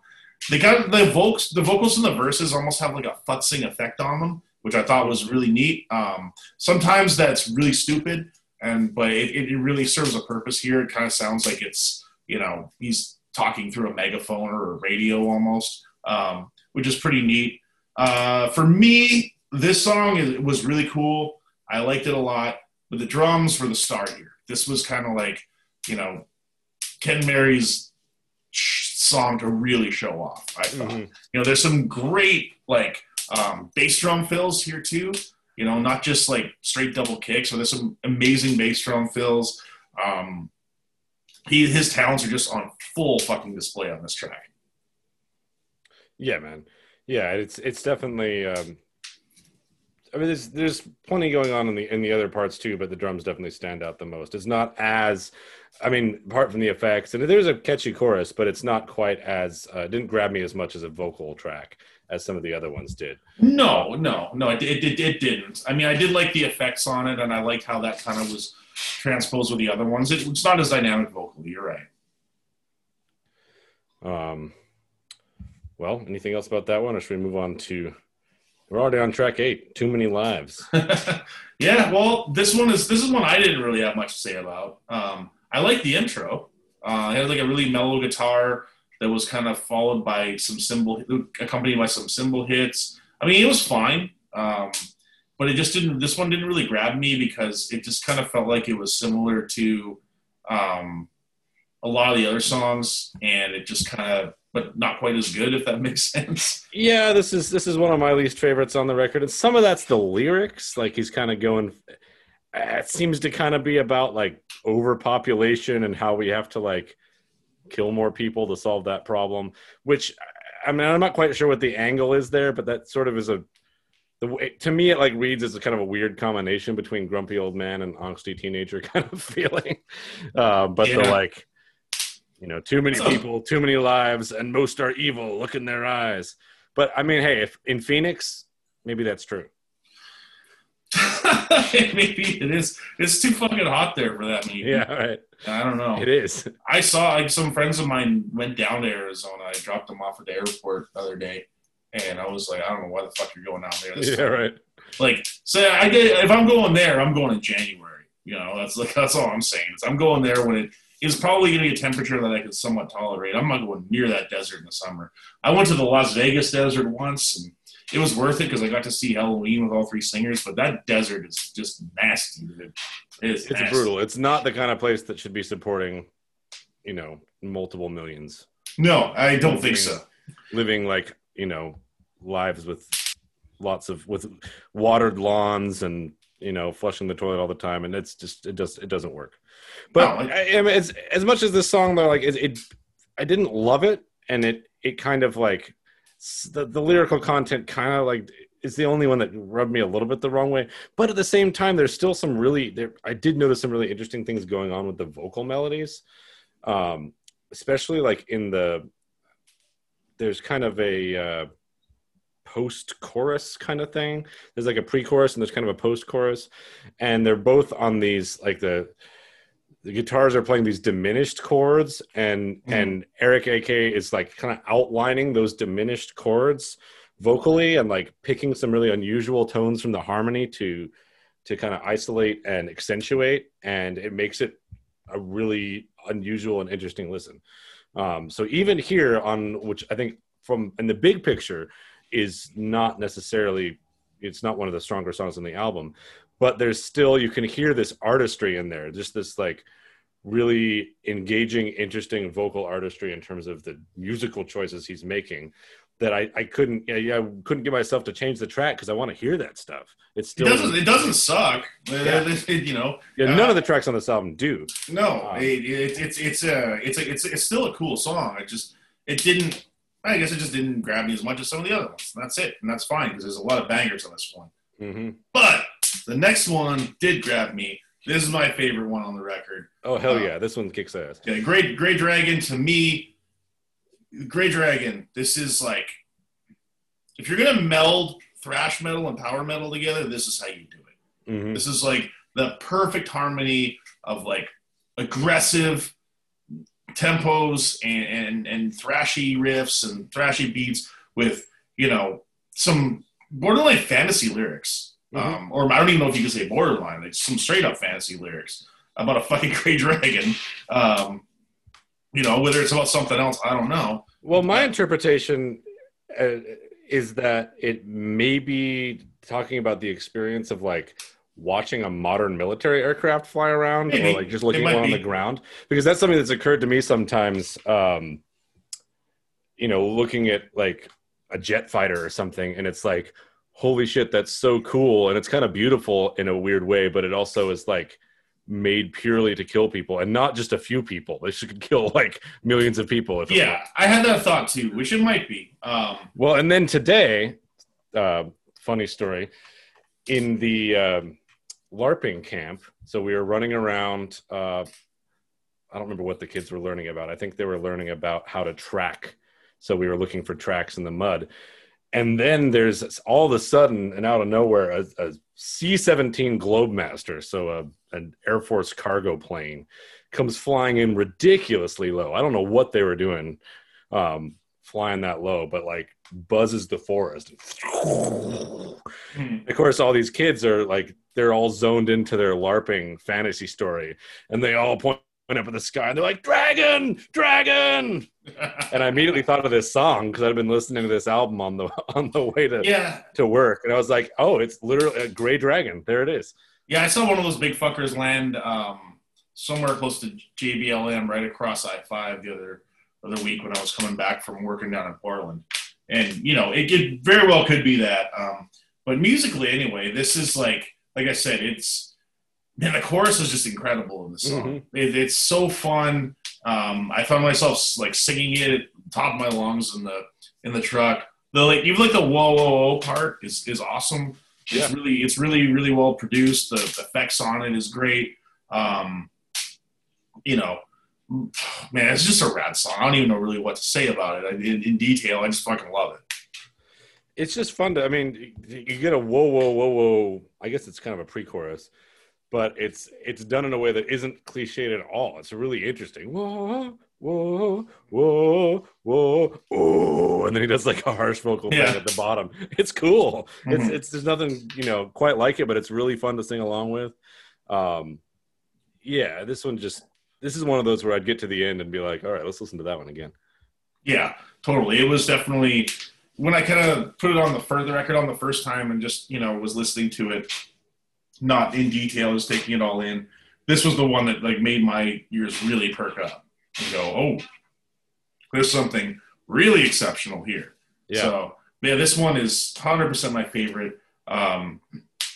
they got the vocals, the vocals in the verses almost have like a futzing effect on them, which I thought was really neat. Um, sometimes that's really stupid, and but it, it really serves a purpose here. It kind of sounds like it's you know he's talking through a megaphone or a radio almost, um, which is pretty neat. Uh, for me, this song was really cool. I liked it a lot, but the drums were the star here. This was kind of like, you know, Ken Mary's song to really show off. I thought, Mhm. you know, there's some great like um, bass drum fills here too. You know, not just like straight double kicks, but there's some amazing bass drum fills. Um, he his talents are just on full fucking display on this track. Yeah, man. Yeah, it's it's definitely. Um, I mean, there's there's plenty going on in the in the other parts too, but the drums definitely stand out the most. It's not as, I mean, apart from the effects, and there's a catchy chorus, but it's not quite as. Uh, didn't grab me as much as a vocal track as some of the other ones did. No, no, no, it, it, it, it didn't. I mean, I did like the effects on it, and I liked how that kind of was transposed with the other ones. It, it's not as dynamic vocally. You're right. Um, well, anything else about that one, or should we move on to? We're already on track eight. Too many lives. yeah, well, this one is this is one I didn't really have much to say about. Um, I like the intro. Uh, it had like a really mellow guitar that was kind of followed by some cymbal, accompanied by some cymbal hits. I mean, it was fine, um, but it just didn't. This one didn't really grab me because it just kind of felt like it was similar to um, a lot of the other songs, and it just kind of, but not quite as good, if that makes sense. Yeah, this is this is one of my least favorites on the record, and some of that's the lyrics. Like he's kind of going. Uh, It seems to kind of be about like overpopulation and how we have to like kill more people to solve that problem. Which I mean, I'm not quite sure what the angle is there, but that sort of is a. The way, to me, it like reads as a kind of a weird combination between grumpy old man and angsty teenager kind of feeling. Uh, but the like, you know, too many people, too many lives, and most are evil. Look in their eyes. But I mean, hey, if in Phoenix, maybe that's true. Maybe it is. It's too fucking hot there for that. Maybe. Yeah, right. I don't know. It is. I saw like some friends of mine went down to Arizona. I dropped them off at the airport the other day, and I was like, I don't know why the fuck you're going down there. yeah, right. Like, so I get if I'm going there, I'm going in January. You know, that's like that's all I'm saying. Is I'm going there when it is probably going to be a temperature that I can somewhat tolerate. I'm not going near that desert in the summer. I went to the Las Vegas desert once, and it was worth it because I got to see Halloween with all three singers. But that desert is just nasty. Dude. It is It's nasty. brutal. It's not the kind of place that should be supporting, you know, multiple millions. No, I don't think so. living like you know lives with lots of with watered lawns and you know flushing the toilet all the time and it's just it does it doesn't work but No, I, I mean, it's as much as this song though like it, it i didn't love it and it it kind of like the, the lyrical content kind of like is the only one that rubbed me a little bit the wrong way. But at the same time there's still some really there i did notice some really interesting things going on with the vocal melodies. Um especially like in the there's kind of a uh, post chorus kind of thing. There's like a pre chorus and there's kind of a post chorus, and they're both on these like the the guitars are playing these diminished chords, and Mhm. and Eric AK is like kind of outlining those diminished chords vocally and like picking some really unusual tones from the harmony to to kind of isolate and accentuate, and it makes it a really unusual and interesting listen. Um, so even here on which I think from in the big picture is not necessarily it's not one of the stronger songs on the album, but there's still you can hear this artistry in there, just this like really engaging, interesting vocal artistry in terms of the musical choices he's making. That I, I couldn't yeah, I couldn't get myself to change the track because I want to hear that stuff. It's It still doesn't. It doesn't suck. Yeah. you know, yeah, none uh, of the tracks on this album do. No, Um, it, it, it's it's a it's a, it's it's still a cool song. It just it didn't. I guess it just didn't grab me as much as some of the other ones. That's it, and that's fine because there's a lot of bangers on this one. hmm But the next one did grab me. This is my favorite one on the record. Oh hell Uh, yeah, this one kicks ass. Yeah, Great Gray Dragon to me, Gray Dragon. This is like if you're gonna meld thrash metal and power metal together, this is how you do it. hmm This is like the perfect harmony of like aggressive tempos and, and, and thrashy riffs and thrashy beats with, you know, some borderline fantasy lyrics. Mhm. Um, or I don't even know if you can say borderline, like some straight up fantasy lyrics about a fucking gray dragon. Um, you know, whether it's about something else, I don't know. Well, my Yeah. interpretation uh, is that it may be talking about the experience of like watching a modern military aircraft fly around Maybe. or like just looking It at might one on the ground because that's something that's occurred to me sometimes um you know looking at like a jet fighter or something and it's like holy shit that's so cool and it's kind of beautiful in a weird way but it also is like made purely to kill people and not just a few people they should kill like millions of people if Yeah, I had that thought too, which it might be. Um, Well, and then today, uh, funny story, in the um, LARPing camp. So we were running around. Uh, I don't remember what the kids were learning about. I think they were learning about how to track. So we were looking for tracks in the mud. And then there's all of a sudden and out of nowhere a, a C-17 Globemaster, so a, an Air Force cargo plane, comes flying in ridiculously low. I don't know what they were doing um, flying that low, but like buzzes the forest. hmm. Of course, all these kids are like they're all zoned into their LARPing fantasy story, and they all point up in the sky and they're like, "Dragon, dragon!" And I immediately thought of this song because I'd been listening to this album on the on the way to yeah, to work, and I was like, "Oh, it's literally a gray dragon. There it is." Yeah, I saw one of those big fuckers land um, somewhere close to JBLM, right across I five the other other week when I was coming back from working down in Portland. And you know, it, it very well could be that. Um, but musically, anyway, this is like like I said, it's man, the chorus is just incredible in the song. It, it's so fun. Um, I found myself like singing it at the top of my lungs in the in the truck. The like even like the whoa whoa whoa part is is awesome. It's Yeah. really it's really really well produced. The effects on it is great. Um, you know, man, it's just a rad song. I don't even know really what to say about it in, in detail. I just fucking love it. It's just fun to. I mean, you get a whoa, whoa, whoa, whoa. I guess it's kind of a pre-chorus, but it's it's done in a way that isn't cliched at all. It's really interesting. Whoa, whoa, whoa, whoa, whoa, and then he does like a harsh vocal Yeah. thing at the bottom. It's cool. It's Mhm. it's there's nothing you know quite like it, but it's really fun to sing along with. Um, yeah, this one just this is one of those where I'd get to the end and be like, all right, let's listen to that one again. Yeah, totally. It was definitely when I kind of put it on the further record on the first time and just you know was listening to it, not in detail, just taking it all in. This was the one that like made my ears really perk up and go, oh, there's something really exceptional here. Yeah, So yeah, this one is 100% my favorite. Um,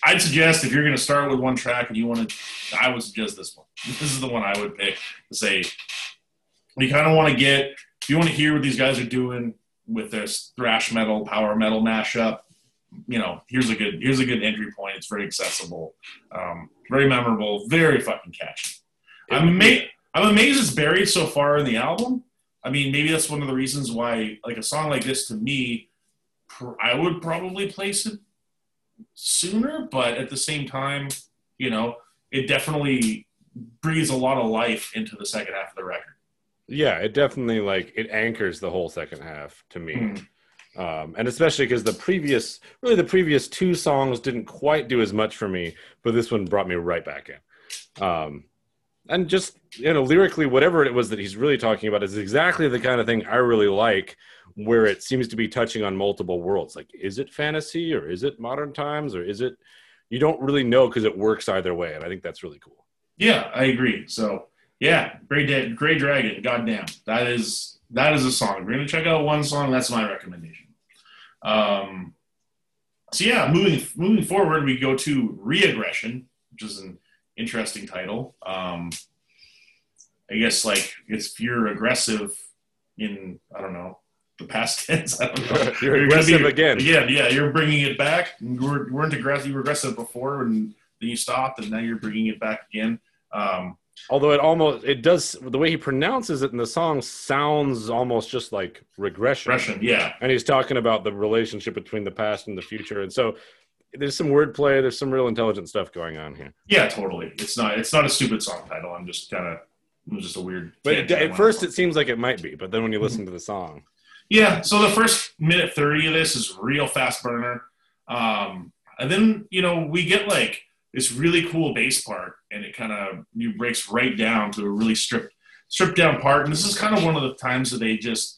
I'd suggest if you're going to start with one track and you want to, I would suggest this one. This is the one I would pick to say you kind of want to get, if you want to hear what these guys are doing with this thrash metal, power metal mashup, you know, here's a good, here's a good entry point. It's very accessible, um, very memorable, very fucking catchy. I'm amazed. I'm amazed it's buried so far in the album. I mean, maybe that's one of the reasons why, like a song like this, to me, pr- I would probably place it sooner. But at the same time, you know, it definitely breathes a lot of life into the second half of the record. yeah, it definitely like it anchors the whole second half to me. Mm. Um, and especially because the previous, really the previous two songs didn't quite do as much for me, but this one brought me right back in. Um, and just you know, lyrically, whatever it was that he's really talking about is exactly the kind of thing I really like, where it seems to be touching on multiple worlds. Like, is it fantasy or is it modern times or is it? You don't really know because it works either way, and I think that's really cool. Yeah, I agree. So yeah, Gray Dead, Gray Dragon. Goddamn, that is that is a song. If you're gonna check out one song, that's my recommendation. Um, so yeah, moving moving forward, we go to Reaggression, which is an interesting title. Um, I guess like if you're aggressive in I don't know the past tense. I don't know. You're gonna aggressive be- again. Again, yeah, you're bringing it back. You were- you weren't aggressive. You were aggressive before, and then you stopped, and now you're bringing it back again. Um, Although it almost it does the way he pronounces it in the song sounds almost just like regression. Russian, yeah, And he's talking about the relationship between the past and the future. And so there's some wordplay, there's some real intelligent stuff going on here. yeah, totally. It's not. It's not a stupid song title. I'm just kind of. Just a weird. But it, at first it seems like it might be, but then when you listen to the song, Yeah, so the first minute 30 of this is real fast burner. Um, and then, you know, we get like this really cool bass part and it kind of you breaks right down to a really stripped stripped down part. And this is kind of one of the times that they just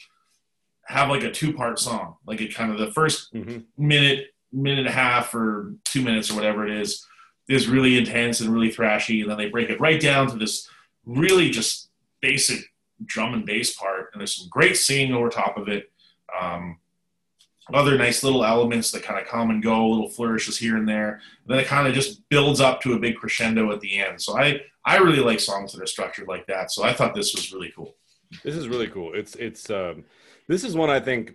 have like a two part song. Like it kind of the first Mhm. minute, minute and a half or two minutes or whatever it is, is really intense and really thrashy. And then they break it right down to this really just basic drum and bass part. And there's some great singing over top of it. Um, other nice little elements that kind of come and go, little flourishes here and there. then it kind of just builds up to a big crescendo at the end. So I, I really like songs that are structured like that. So I thought this was really cool. this is really cool. It's it's um this is one I think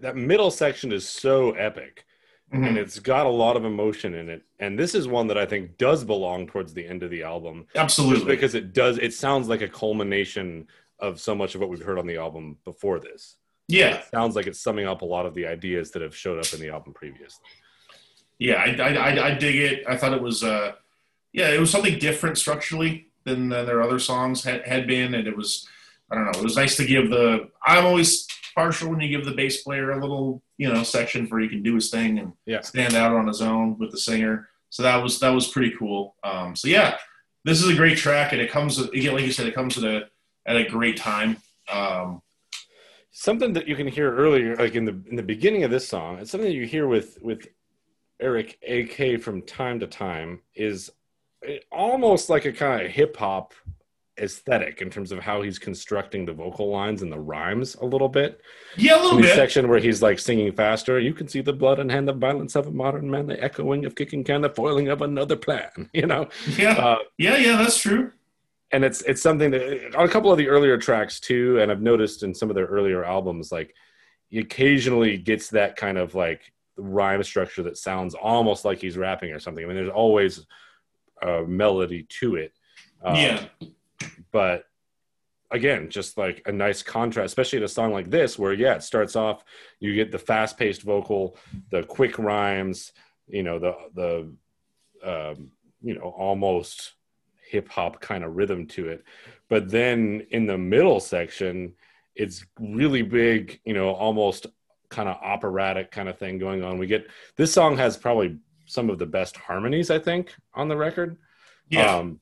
that middle section is so epic Mm-hmm. and it's got a lot of emotion in it. And this is one that I think does belong towards the end of the album. Absolutely. because it does it sounds like a culmination of so much of what we've heard on the album before this. Yeah. It sounds like it's summing up a lot of the ideas that have showed up in the album previously. Yeah. I, I, I, I dig it. I thought it was, uh, yeah, it was something different structurally than, than their other songs had, had been. And it was, I don't know, it was nice to give the, I'm always partial when you give the bass player a little, you know, section where he can do his thing and Yeah. stand out on his own with the singer. So that was, that was pretty cool. Um, so yeah, this is a great track and it comes, again, like you said, it comes at a, at a great time. Um, Something that you can hear earlier, like in the in the beginning of this song, it's something that you hear with with Eric AK from time to time is almost like a kind of hip hop aesthetic in terms of how he's constructing the vocal lines and the rhymes a little bit. yeah, a little the bit. section where he's like singing faster, you can see the blood and hand, the violence of a modern man, the echoing of kicking can, the foiling of another plan. You know, Yeah. uh, Yeah. Yeah. That's true. And it's it's something that on a couple of the earlier tracks too and i've noticed in some of their earlier albums like he occasionally gets that kind of like rhyme structure that sounds almost like he's rapping or something i mean there's always a melody to it Um, yeah. but again just like a nice contrast especially in a song like this where yeah it starts off you get the fast-paced vocal the quick rhymes you know the the um, you know, almost hip hop kind of rhythm to it. But then in the middle section, it's really big, you know, almost kind of operatic kind of thing going on. We get this song has probably some of the best harmonies I think on the record. Yeah. Um,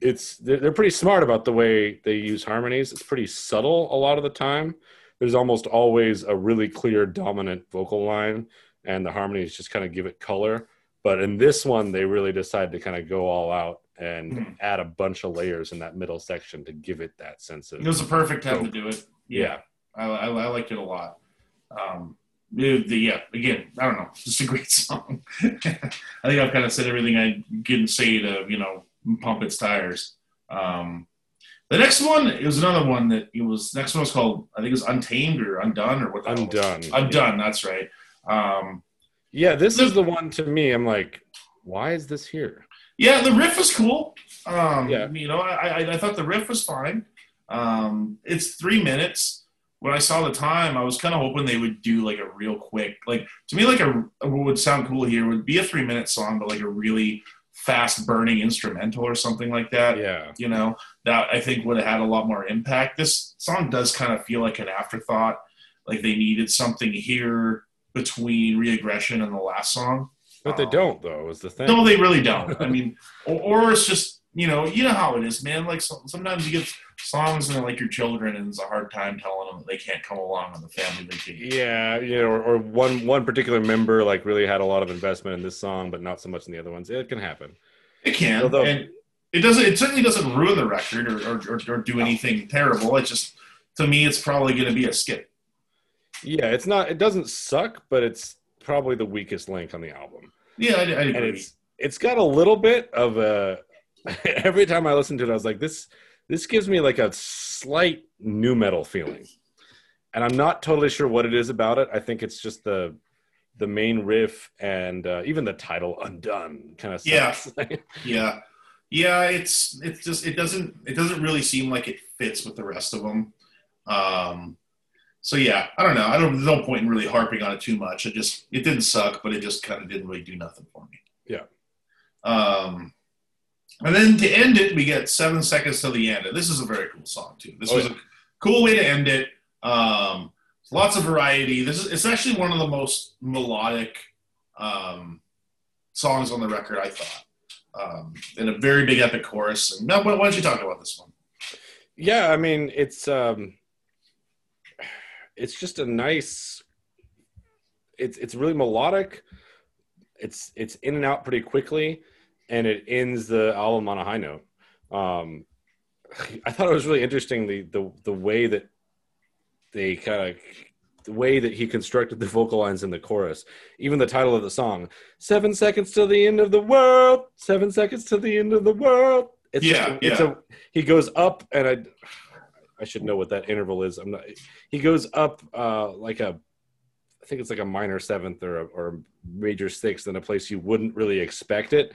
it's they're, they're pretty smart about the way they use harmonies. It's pretty subtle a lot of the time. There's almost always a really clear dominant vocal line, and the harmonies just kind of give it color. But in this one, they really decide to kind of go all out and Mhm. add a bunch of layers in that middle section to give it that sense of It was a perfect time to do it. yeah. I, I, I liked it a lot. Um, the, the, yeah, again, I don't know, just a great song. I think I've kind of said everything I can say to you know pump its tires. Um, the next one it was another one that it was. Next one was called I think it was Untamed or Undone or what? the hell it was. Undone. Undone. That's right. Um, Yeah, this is the one to me. I'm like, why is this here? Yeah, the riff was cool. Um, Yeah. You know, I, I, I thought the riff was fine. Um, it's three minutes. When I saw the time, I was kind of hoping they would do like a real quick, like to me, like a what would sound cool here would be a three minute song, but like a really fast burning instrumental or something like that. Yeah. You know, that I think would have had a lot more impact. This song does kind of feel like an afterthought, like they needed something here between reaggression and the last song. But they don't though, is the thing. no, they really don't. I mean, or, or it's just you know, you know how it is, man. Like so, sometimes you get songs and they're like your children, and it's a hard time telling them that they can't come along on the family vacation. Yeah, you know, or, or one one particular member like really had a lot of investment in this song, but not so much in the other ones. It can happen. It can, Although- and it doesn't. It certainly doesn't ruin the record or or, or, or do anything terrible. It just to me, it's probably going to be a skip. Yeah, it's not. It doesn't suck, but it's probably the weakest link on the album, Yeah, I, I and it's it's got a little bit of a. every time I listen to it, I was like, this this gives me like a slight nu metal feeling, and I'm not totally sure what it is about it. I think it's just the the main riff and uh, even the title "Undone" kind of Yeah. Yeah, yeah. It's it's just it doesn't it doesn't really seem like it fits with the rest of them. Um, so yeah, I don't know. I don't. There's no point in really harping on it too much. It just it didn't suck, but it just kind of didn't really do nothing for me. Yeah. Um, and then to end it, we get seven seconds till the end, and this is a very cool song too. This Oh, was yeah. a cool way to end it. Um, lots of variety. This is it's actually one of the most melodic um, songs on the record. I thought, um, and a very big epic chorus. And now, why why don't you talk about this one? Yeah, I mean it's um it's just a nice it's it's really melodic. It's it's in and out pretty quickly and it ends the album on a high note. Um I thought it was really interesting the the the way that they kind of the way that he constructed the vocal lines in the chorus. Even the title of the song, 7 seconds to the end of the world, 7 seconds to the end of the world. It's Yeah, just, it's yeah. a he goes up and I I should know what that interval is. I'm not he goes up uh like a I think it's like a minor seventh or a, or major sixth in a place you wouldn't really expect it.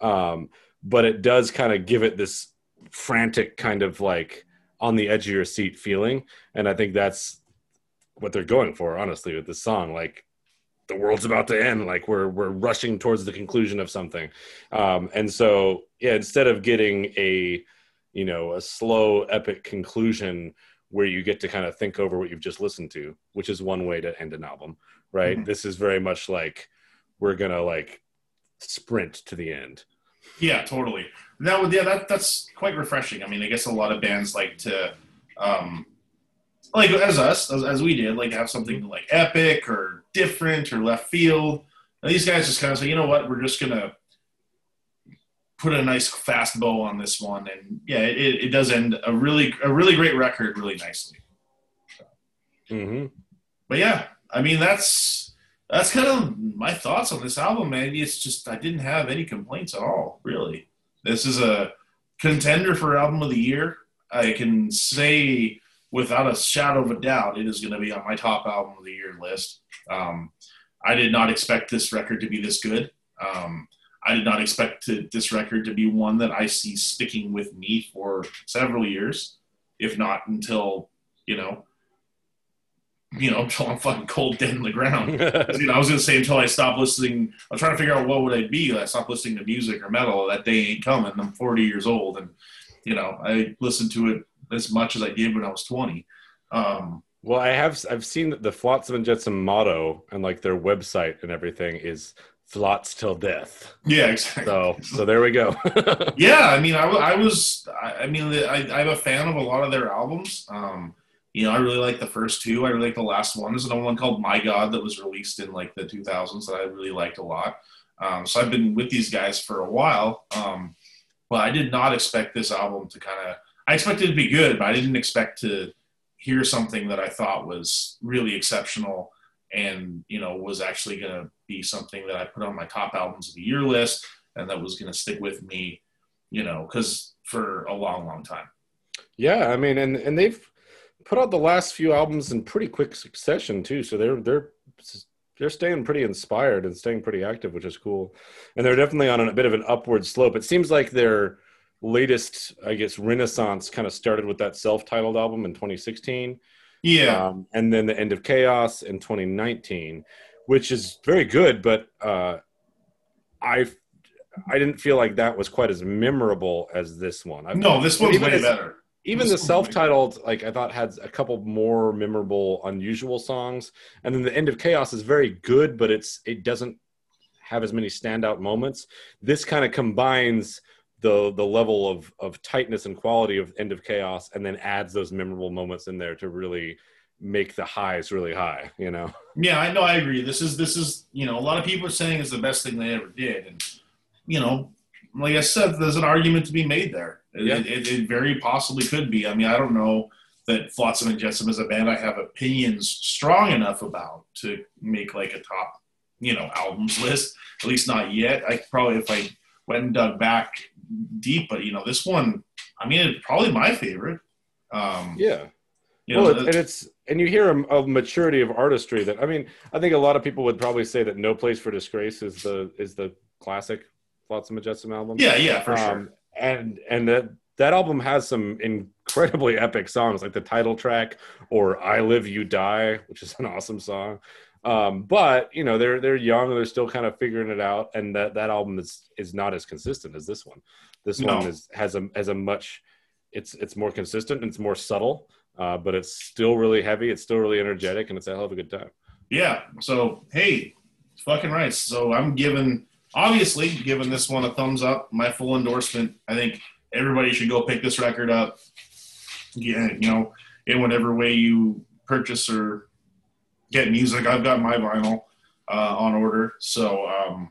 Um, but it does kind of give it this frantic kind of like on the edge of your seat feeling. And I think that's what they're going for, honestly, with this song. Like the world's about to end, like we're we're rushing towards the conclusion of something. Um, and so yeah, instead of getting a you know a slow epic conclusion where you get to kind of think over what you've just listened to, which is one way to end an album, right? Mhm. This is very much like we're gonna like sprint to the end. Yeah, totally. That would yeah, that that's quite refreshing. I mean, I guess a lot of bands like to, um, like as us as, as we did, like have something like epic or different or left field. And these guys just kind of say, you know what, we're just gonna put a nice fast bow on this one, and yeah, it, it does end a really a really great record really nicely. hmm But yeah, I mean that's that's kind of my thoughts on this album, man. It's just I didn't have any complaints at all, really. This is a contender for album of the year. I can say without a shadow of a doubt, it is going to be on my top album of the year list. Um, I did not expect this record to be this good. Um, I did not expect to, this record to be one that I see sticking with me for several years, if not until you know you know, until I'm fucking cold dead in the ground. you know, I was gonna say until I stop listening. I was trying to figure out what would I be. I stopped listening to music or metal. That day ain't coming. I'm 40 years old, and you know, I listened to it as much as I did when I was 20. Um, well, I have I've seen that the Flotsam and Jetsam motto and like their website and everything is Flots till death. Yeah, exactly. So, so there we go. yeah, I mean, I, I was, I, mean, I, I'm a fan of a lot of their albums. Um, you know, I really like the first two. I really like the last one. There's another one called My God that was released in like the 2000s that I really liked a lot. Um, so I've been with these guys for a while. Um, but I did not expect this album to kind of, I expected it to be good, but I didn't expect to hear something that I thought was really exceptional and, you know, was actually going to be something that I put on my top albums of the year list and that was going to stick with me, you know, because for a long, long time. Yeah. I mean, and, and they've, put out the last few albums in pretty quick succession too. So they're they're they're staying pretty inspired and staying pretty active, which is cool. And they're definitely on a bit of an upward slope. It seems like their latest, I guess, renaissance kind of started with that self-titled album in 2016. Yeah, um, and then the End of Chaos in 2019, which is very good, but uh, I I didn't feel like that was quite as memorable as this one. I, no, this one's way better. even the self-titled like i thought had a couple more memorable unusual songs. And then the end of chaos is very good but it's it doesn't have as many standout moments. This kind of combines the the level of of tightness and quality of end of chaos and then adds those memorable moments in there to really make the highs really high you know yeah i know i agree this is this is you know a lot of people are saying it's the best thing they ever did and you know like i said there's an argument to be made there yeah. It, it, it, very possibly could be. I mean, I don't know that Flotsam and Jetsam is a band I have opinions strong enough about to make like a top, you know, albums list. At least not yet. I probably if I went and dug back deep, but you know, this one, I mean, it's probably my favorite. Um, yeah. You know, well, and it's and you hear a, a, maturity of artistry that I mean, I think a lot of people would probably say that "No Place for Disgrace" is the is the classic Flotsam and Jetsam album. Yeah, yeah, for um, sure and and that that album has some incredibly epic songs like the title track or i live you die which is an awesome song um, but you know they're they're young they're still kind of figuring it out and that that album is is not as consistent as this one this no. one is has a has a much it's it's more consistent and it's more subtle uh, but it's still really heavy it's still really energetic and it's a hell of a good time yeah so hey fucking right so i'm giving obviously giving this one a thumbs up, my full endorsement. I think everybody should go pick this record up. Yeah, you know, in whatever way you purchase or get music. I've got my vinyl uh, on order, so um,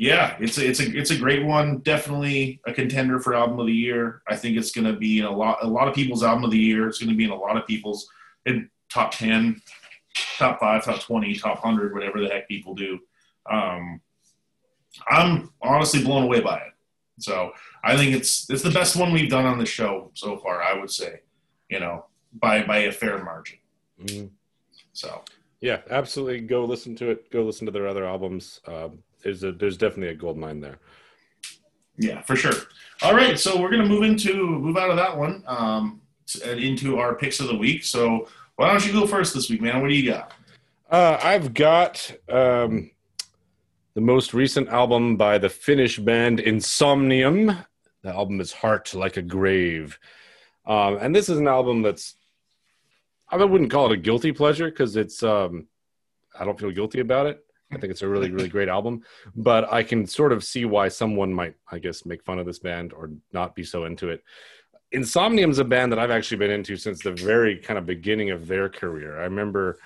yeah, it's a, it's a it's a great one. Definitely a contender for album of the year. I think it's going to be in a lot a lot of people's album of the year. It's going to be in a lot of people's in top ten, top five, top twenty, top hundred, whatever the heck people do. Um, I'm honestly blown away by it. So I think it's it's the best one we've done on the show so far. I would say, you know, by by a fair margin. Mm-hmm. So yeah, absolutely. Go listen to it. Go listen to their other albums. Um, there's a there's definitely a gold mine there. Yeah, for sure. All right, so we're gonna move into move out of that one um, and into our picks of the week. So why don't you go first this week, man? What do you got? Uh, I've got um, the most recent album by the Finnish band Insomnium. The album is Heart Like a Grave. Um, and this is an album that's, I wouldn't call it a guilty pleasure because it's, um, I don't feel guilty about it. I think it's a really, really great album. But I can sort of see why someone might, I guess, make fun of this band or not be so into it. Insomnium is a band that I've actually been into since the very kind of beginning of their career. I remember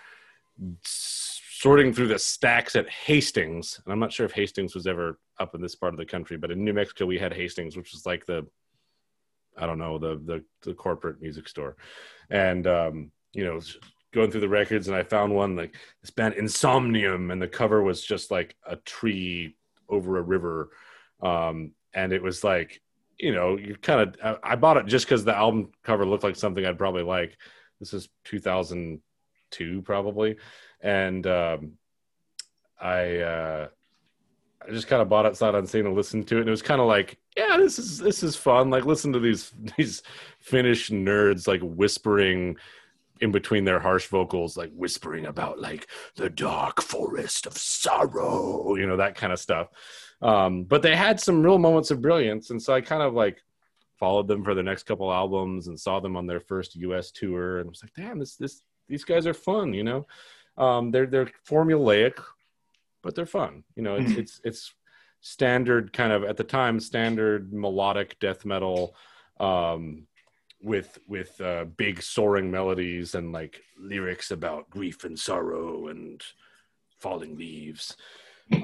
sorting through the stacks at Hastings. And I'm not sure if Hastings was ever up in this part of the country, but in New Mexico we had Hastings, which was like the I don't know the the, the corporate music store, and um, you know going through the records and I found one like this band Insomnium, and the cover was just like a tree over a river, um, and it was like you know you kind of I bought it just because the album cover looked like something I'd probably like. This is 2002 probably and um, I uh, I just kind of bought it sight unseen and listened to it, and it was kind of like, yeah, this is this is fun. Like listen to these these Finnish nerds like whispering in between their harsh vocals, like whispering about like the dark forest of sorrow, you know, that kind of stuff. Um, but they had some real moments of brilliance, and so I kind of like followed them for the next couple albums and saw them on their first U.S. tour, and was like, damn, this this these guys are fun, you know. Um, they're they're formulaic, but they're fun. You know, it's mm-hmm. it's it's standard kind of at the time standard melodic death metal um, with with uh, big soaring melodies and like lyrics about grief and sorrow and falling leaves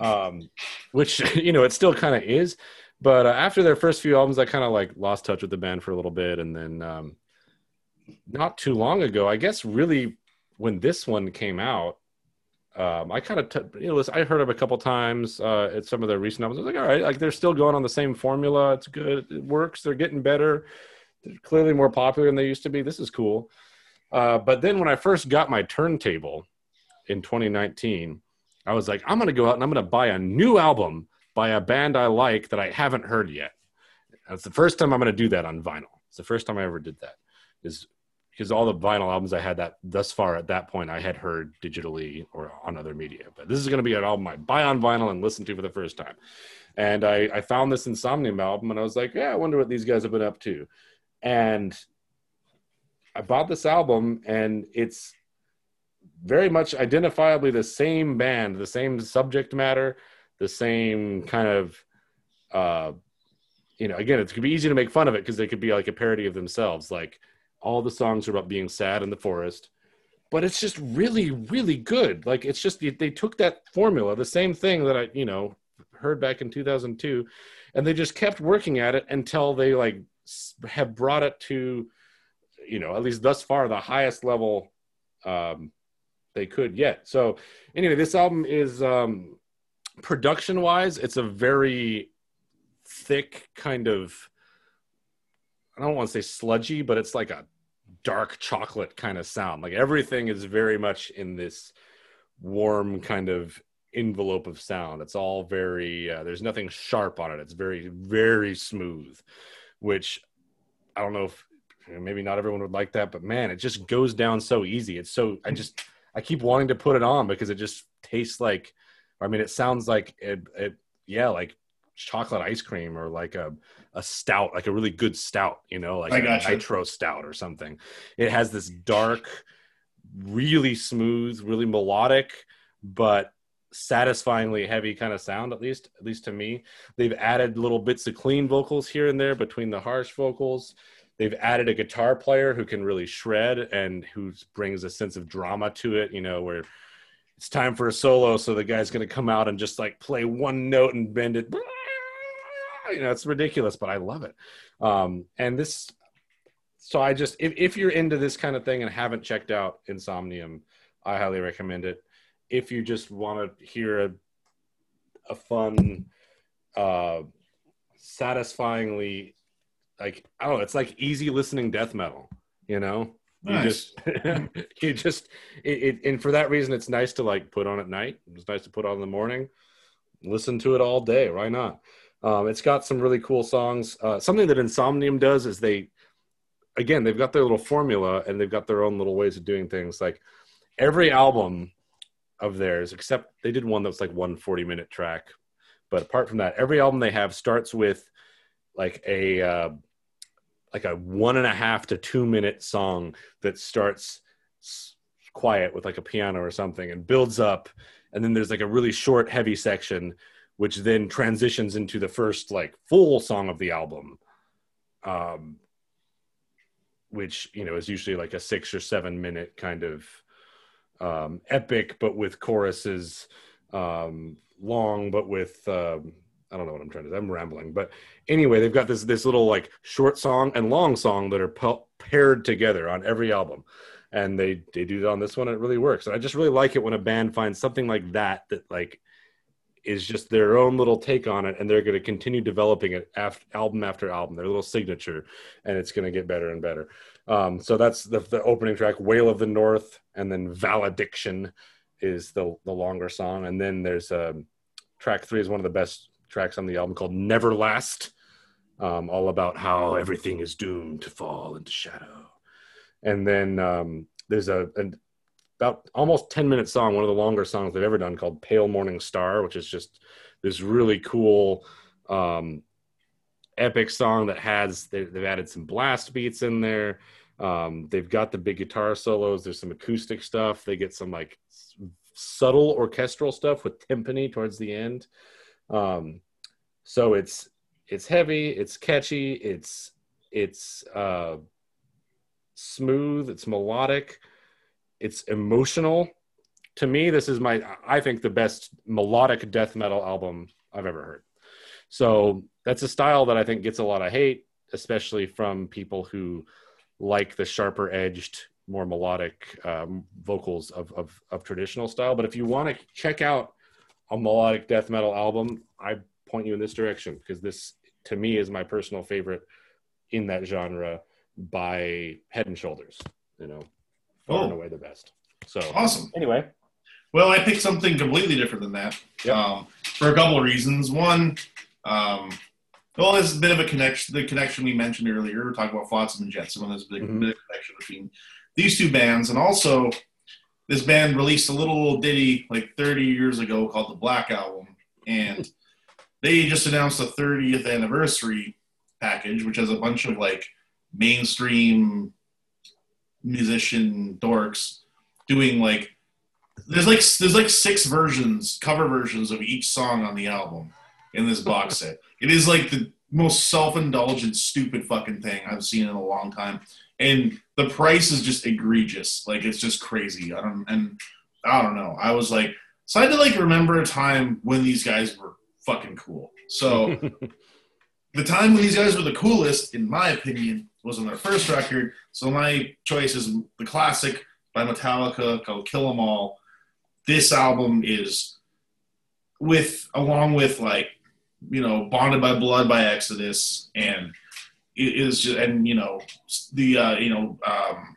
um, which you know it still kind of is but uh, after their first few albums i kind of like lost touch with the band for a little bit and then um, not too long ago i guess really when this one came out um, I kind of, t- you know, I heard them a couple times uh, at some of their recent albums. I was like, all right, like they're still going on the same formula. It's good. It works. They're getting better. They're clearly more popular than they used to be. This is cool. Uh, but then when I first got my turntable in 2019, I was like, I'm going to go out and I'm going to buy a new album by a band I like that I haven't heard yet. That's the first time I'm going to do that on vinyl. It's the first time I ever did that. Is because all the vinyl albums I had that thus far at that point I had heard digitally or on other media. But this is going to be an album I buy on vinyl and listen to for the first time. And I, I found this Insomnium album and I was like, yeah, I wonder what these guys have been up to. And I bought this album and it's very much identifiably the same band, the same subject matter, the same kind of uh you know, again, it could be easy to make fun of it because they could be like a parody of themselves. Like all the songs are about being sad in the forest, but it's just really, really good. Like it's just they took that formula, the same thing that I, you know, heard back in 2002, and they just kept working at it until they like have brought it to, you know, at least thus far the highest level um, they could yet. So anyway, this album is um, production wise, it's a very thick kind of I don't want to say sludgy, but it's like a dark chocolate kind of sound. Like everything is very much in this warm kind of envelope of sound. It's all very uh, there's nothing sharp on it. It's very very smooth, which I don't know if maybe not everyone would like that, but man, it just goes down so easy. It's so I just I keep wanting to put it on because it just tastes like I mean it sounds like it, it yeah, like chocolate ice cream or like a, a stout, like a really good stout, you know, like a nitro stout or something. It has this dark, really smooth, really melodic, but satisfyingly heavy kind of sound at least at least to me they've added little bits of clean vocals here and there between the harsh vocals they've added a guitar player who can really shred and who brings a sense of drama to it you know where it's time for a solo so the guy's going to come out and just like play one note and bend it you know, it's ridiculous, but I love it. Um, and this, so I just, if, if you're into this kind of thing and haven't checked out Insomnium, I highly recommend it. If you just want to hear a, a fun, uh, satisfyingly, like, I don't know, it's like easy listening death metal, you know? Nice. You just, you just, it, it, and for that reason, it's nice to like put on at night. It's nice to put on in the morning. Listen to it all day. Why not? Um, it's got some really cool songs. Uh, something that Insomnium does is they, again, they've got their little formula and they've got their own little ways of doing things. Like every album of theirs, except they did one that was like one 40 minute track. But apart from that, every album they have starts with like a uh, like a one and a half to two minute song that starts quiet with like a piano or something and builds up, and then there's like a really short, heavy section which then transitions into the first like full song of the album um which you know is usually like a six or seven minute kind of um epic but with choruses um long but with um I don't know what I'm trying to. I'm rambling, but anyway, they've got this this little like short song and long song that are pa- paired together on every album, and they they do that on this one. It really works. And I just really like it when a band finds something like that that like is just their own little take on it, and they're going to continue developing it after, album after album, their little signature, and it's going to get better and better. Um, so that's the, the opening track, "Wail of the North," and then "Valediction" is the the longer song, and then there's um, track three is one of the best tracks on the album called "Neverlast," um, all about how everything is doomed to fall into shadow, and then um, there's a an about almost 10 minute song, one of the longer songs they've ever done called Pale Morning Star, which is just this really cool um, epic song that has they, have added some blast beats in there. Um, they've got the big guitar solos. There's some acoustic stuff. They get some like subtle orchestral stuff with timpani towards the end. Um, so it's it's heavy, it's catchy, it's it's uh, smooth, it's melodic, it's emotional. To me, this is my I think the best melodic death metal album I've ever heard. So that's a style that I think gets a lot of hate, especially from people who like the sharper edged, more melodic um, vocals of, of, of traditional style. But if you want to check out a melodic death metal album, I point you in this direction because this, to me, is my personal favorite in that genre by Head and Shoulders. You know, far oh. and away the best. So awesome. Anyway, well, I picked something completely different than that yep. um, for a couple of reasons. One, um, well, there's a bit of a connection. The connection we mentioned earlier, we're talking about Flotsam and Jetsam, and there's a big, mm-hmm. bit of connection between these two bands, and also this band released a little ditty like 30 years ago called the Black Album, and they just announced a 30th anniversary package, which has a bunch of like mainstream musician dorks doing like there's like there's like six versions, cover versions of each song on the album in this box set. It is like the most self-indulgent, stupid fucking thing I've seen in a long time, and the price is just egregious. Like it's just crazy. I don't and I don't know. I was like, so I had to like remember a time when these guys were fucking cool. So the time when these guys were the coolest, in my opinion, was on their first record. So my choice is the classic by Metallica called "Kill 'Em All." This album is with along with like you know, Bonded by Blood by Exodus, and it is just, and you know, the uh, you know, um,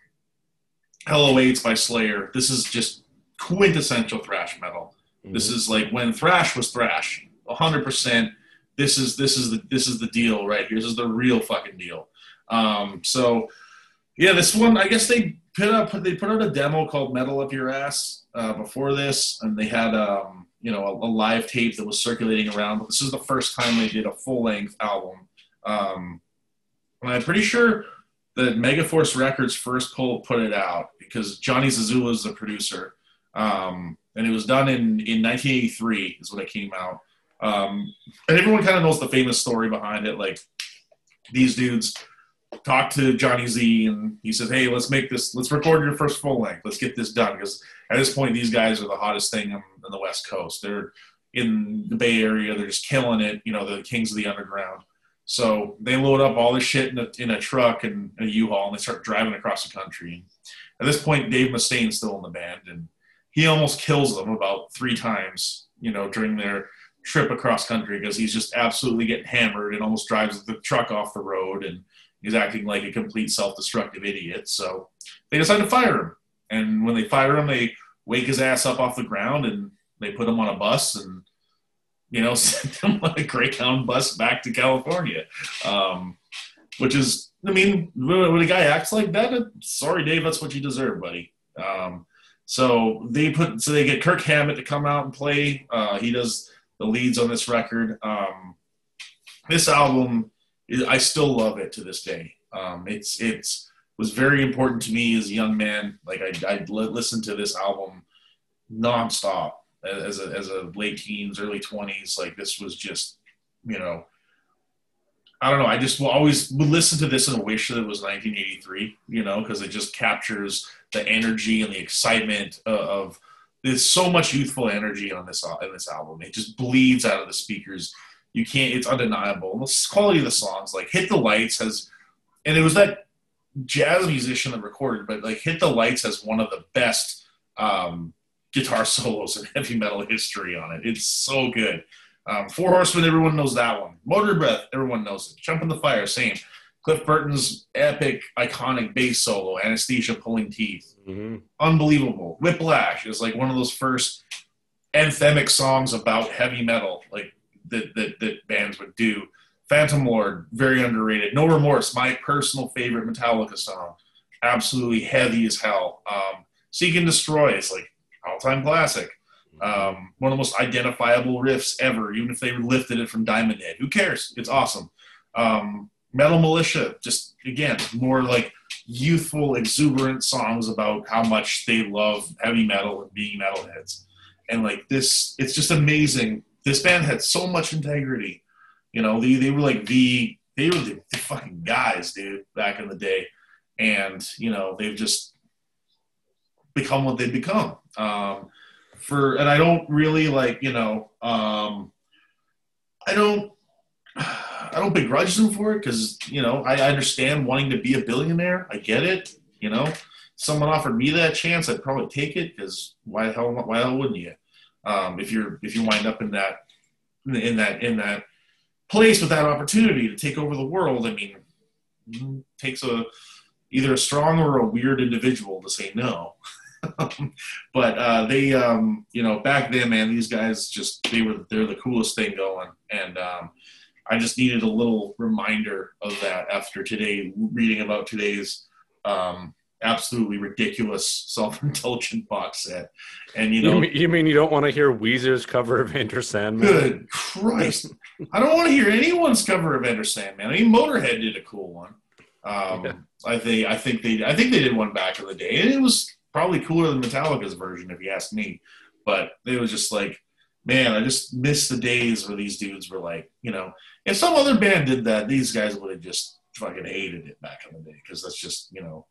Hell Awaits by Slayer. This is just quintessential thrash metal. Mm-hmm. This is like when thrash was thrash, hundred percent. This is this is the this is the deal right here. This is the real fucking deal. Um, so yeah, this one I guess they put up they put out a demo called Metal Up Your Ass uh, before this, and they had um, you know a, a, live tape that was circulating around. But this is the first time they did a full length album. Um, and I'm pretty sure that Megaforce Records first pull, put it out because Johnny Zazula is the producer, um, and it was done in in 1983 is when it came out. Um, and everyone kind of knows the famous story behind it, like these dudes talked to Johnny Z and he says, "Hey, let's make this. Let's record your first full length. Let's get this done." Because at this point, these guys are the hottest thing on, the West Coast. They're in the Bay Area. They're just killing it. You know, the kings of the underground. So they load up all this shit in a, in a truck and a U-Haul, and they start driving across the country. At this point, Dave Mustaine's still in the band, and he almost kills them about three times. You know, during their trip across country because he's just absolutely getting hammered and almost drives the truck off the road and he's acting like a complete self-destructive idiot. So they decide to fire him. And when they fire him, they wake his ass up off the ground and they put him on a bus and you know send him on a Greyhound bus back to California. Um, which is, I mean, when a guy acts like that, sorry, Dave, that's what you deserve, buddy. Um, so they put, so they get Kirk Hammett to come out and play. Uh, he does the leads on this record. Um, this album I still love it to this day. Um, it's it's was very important to me as a young man. Like I I listened to this album nonstop as a as a late teens, early twenties. Like this was just you know. I don't know. I just will always listen to this and wish that it was 1983, you know, because it just captures the energy and the excitement of, of there's so much youthful energy on this in this album. It just bleeds out of the speakers you can't. It's undeniable. The quality of the songs, like "Hit the Lights," has, and it was that jazz musician that recorded, but like "Hit the Lights" has one of the best um, guitar solos in heavy metal history on it. It's so good. Um, Four Horsemen, everyone knows that one. Motor Breath, everyone knows it. Jump in the Fire, same. Cliff Burton's epic, iconic bass solo, Anesthesia Pulling Teeth. Mm-hmm. Unbelievable. Whiplash is like one of those first anthemic songs about heavy metal. Like that, that, that bands would do. Phantom Lord, very underrated. No Remorse, my personal favorite Metallica song. absolutely heavy as hell. Um, Seek and Destroy is like all time classic. Um, one of the most identifiable riffs ever, even if they lifted it from Diamond Head. Who cares? It's awesome. Um, Metal Militia, just again, more like youthful, exuberant songs about how much they love heavy metal and being metalheads. And like this, it's just amazing. This band had so much integrity. You know, they, they were like the, they were the, the fucking guys, dude, back in the day. And, you know, they've just become what they've become. Um, for, and I don't really like, you know, um, I don't, I don't begrudge them for it because you know I, understand wanting to be a billionaire. I get it. You know, someone offered me that chance, I'd probably take it because why the hell why the hell wouldn't you? Um, if you're if you wind up in that in that in that place with that opportunity to take over the world, I mean, it takes a either a strong or a weird individual to say no. but uh, they, um, you know, back then, man, these guys just they were they're the coolest thing going, and um, I just needed a little reminder of that after today, reading about today's um, absolutely ridiculous self-indulgent box set. And you know, you mean you, mean you don't want to hear Weezer's cover of Enter Sandman? Good Christ, I don't want to hear anyone's cover of Enter Sandman. I mean, Motorhead did a cool one. Um, yeah. I think I think they I think they did one back in the day, and it was probably cooler than Metallica's version, if you ask me. But it was just like, man, I just miss the days where these dudes were like, you know, if some other band did that, these guys would have just fucking hated it back in the day because that's just you know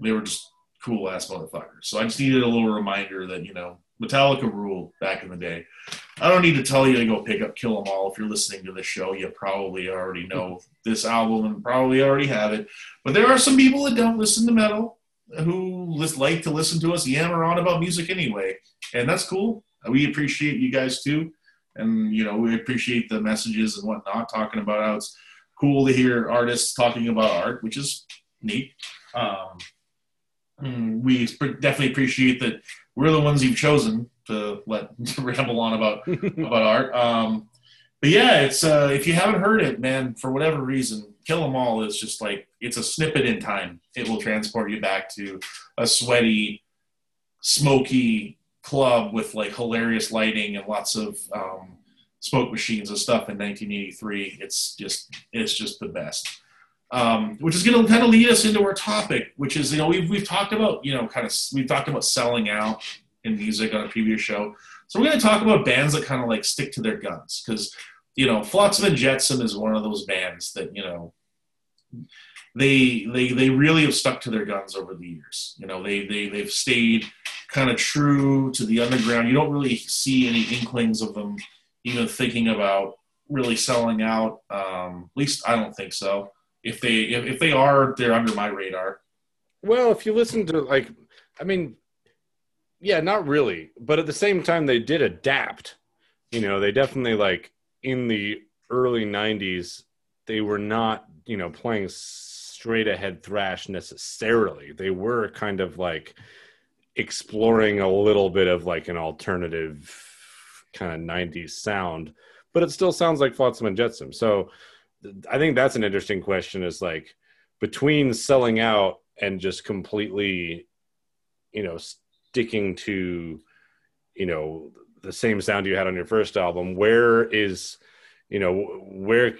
they were just cool ass motherfuckers. So I just needed a little reminder that you know Metallica ruled back in the day. I don't need to tell you to go pick up Kill 'Em All. If you're listening to this show, you probably already know this album and probably already have it. But there are some people that don't listen to metal who like to listen to us yammer on about music anyway, and that's cool. We appreciate you guys too and you know we appreciate the messages and whatnot talking about how it's cool to hear artists talking about art which is neat um, we definitely appreciate that we're the ones you've chosen to let to ramble on about about art um, but yeah it's uh, if you haven't heard it man for whatever reason kill 'em all is just like it's a snippet in time it will transport you back to a sweaty smoky club with like hilarious lighting and lots of um, smoke machines and stuff in 1983. It's just it's just the best. Um, which is going to kind of lead us into our topic, which is you know we've we've talked about you know kind of we've talked about selling out in music on a previous show. So we're going to talk about bands that kind of like stick to their guns because you know Flotsam and Jetsam is one of those bands that you know they they they really have stuck to their guns over the years. You know, they they they've stayed kind of true to the underground. You don't really see any inklings of them even thinking about really selling out. Um, at least I don't think so. If they if, if they are, they're under my radar. Well, if you listen to like, I mean, yeah, not really, but at the same time, they did adapt. You know, they definitely like in the early '90s, they were not you know playing straight ahead thrash necessarily. They were kind of like exploring a little bit of like an alternative kind of 90s sound, but it still sounds like Flotsam and Jetsam. So I think that's an interesting question is like between selling out and just completely, you know, sticking to, you know, the same sound you had on your first album, where is, you know, where,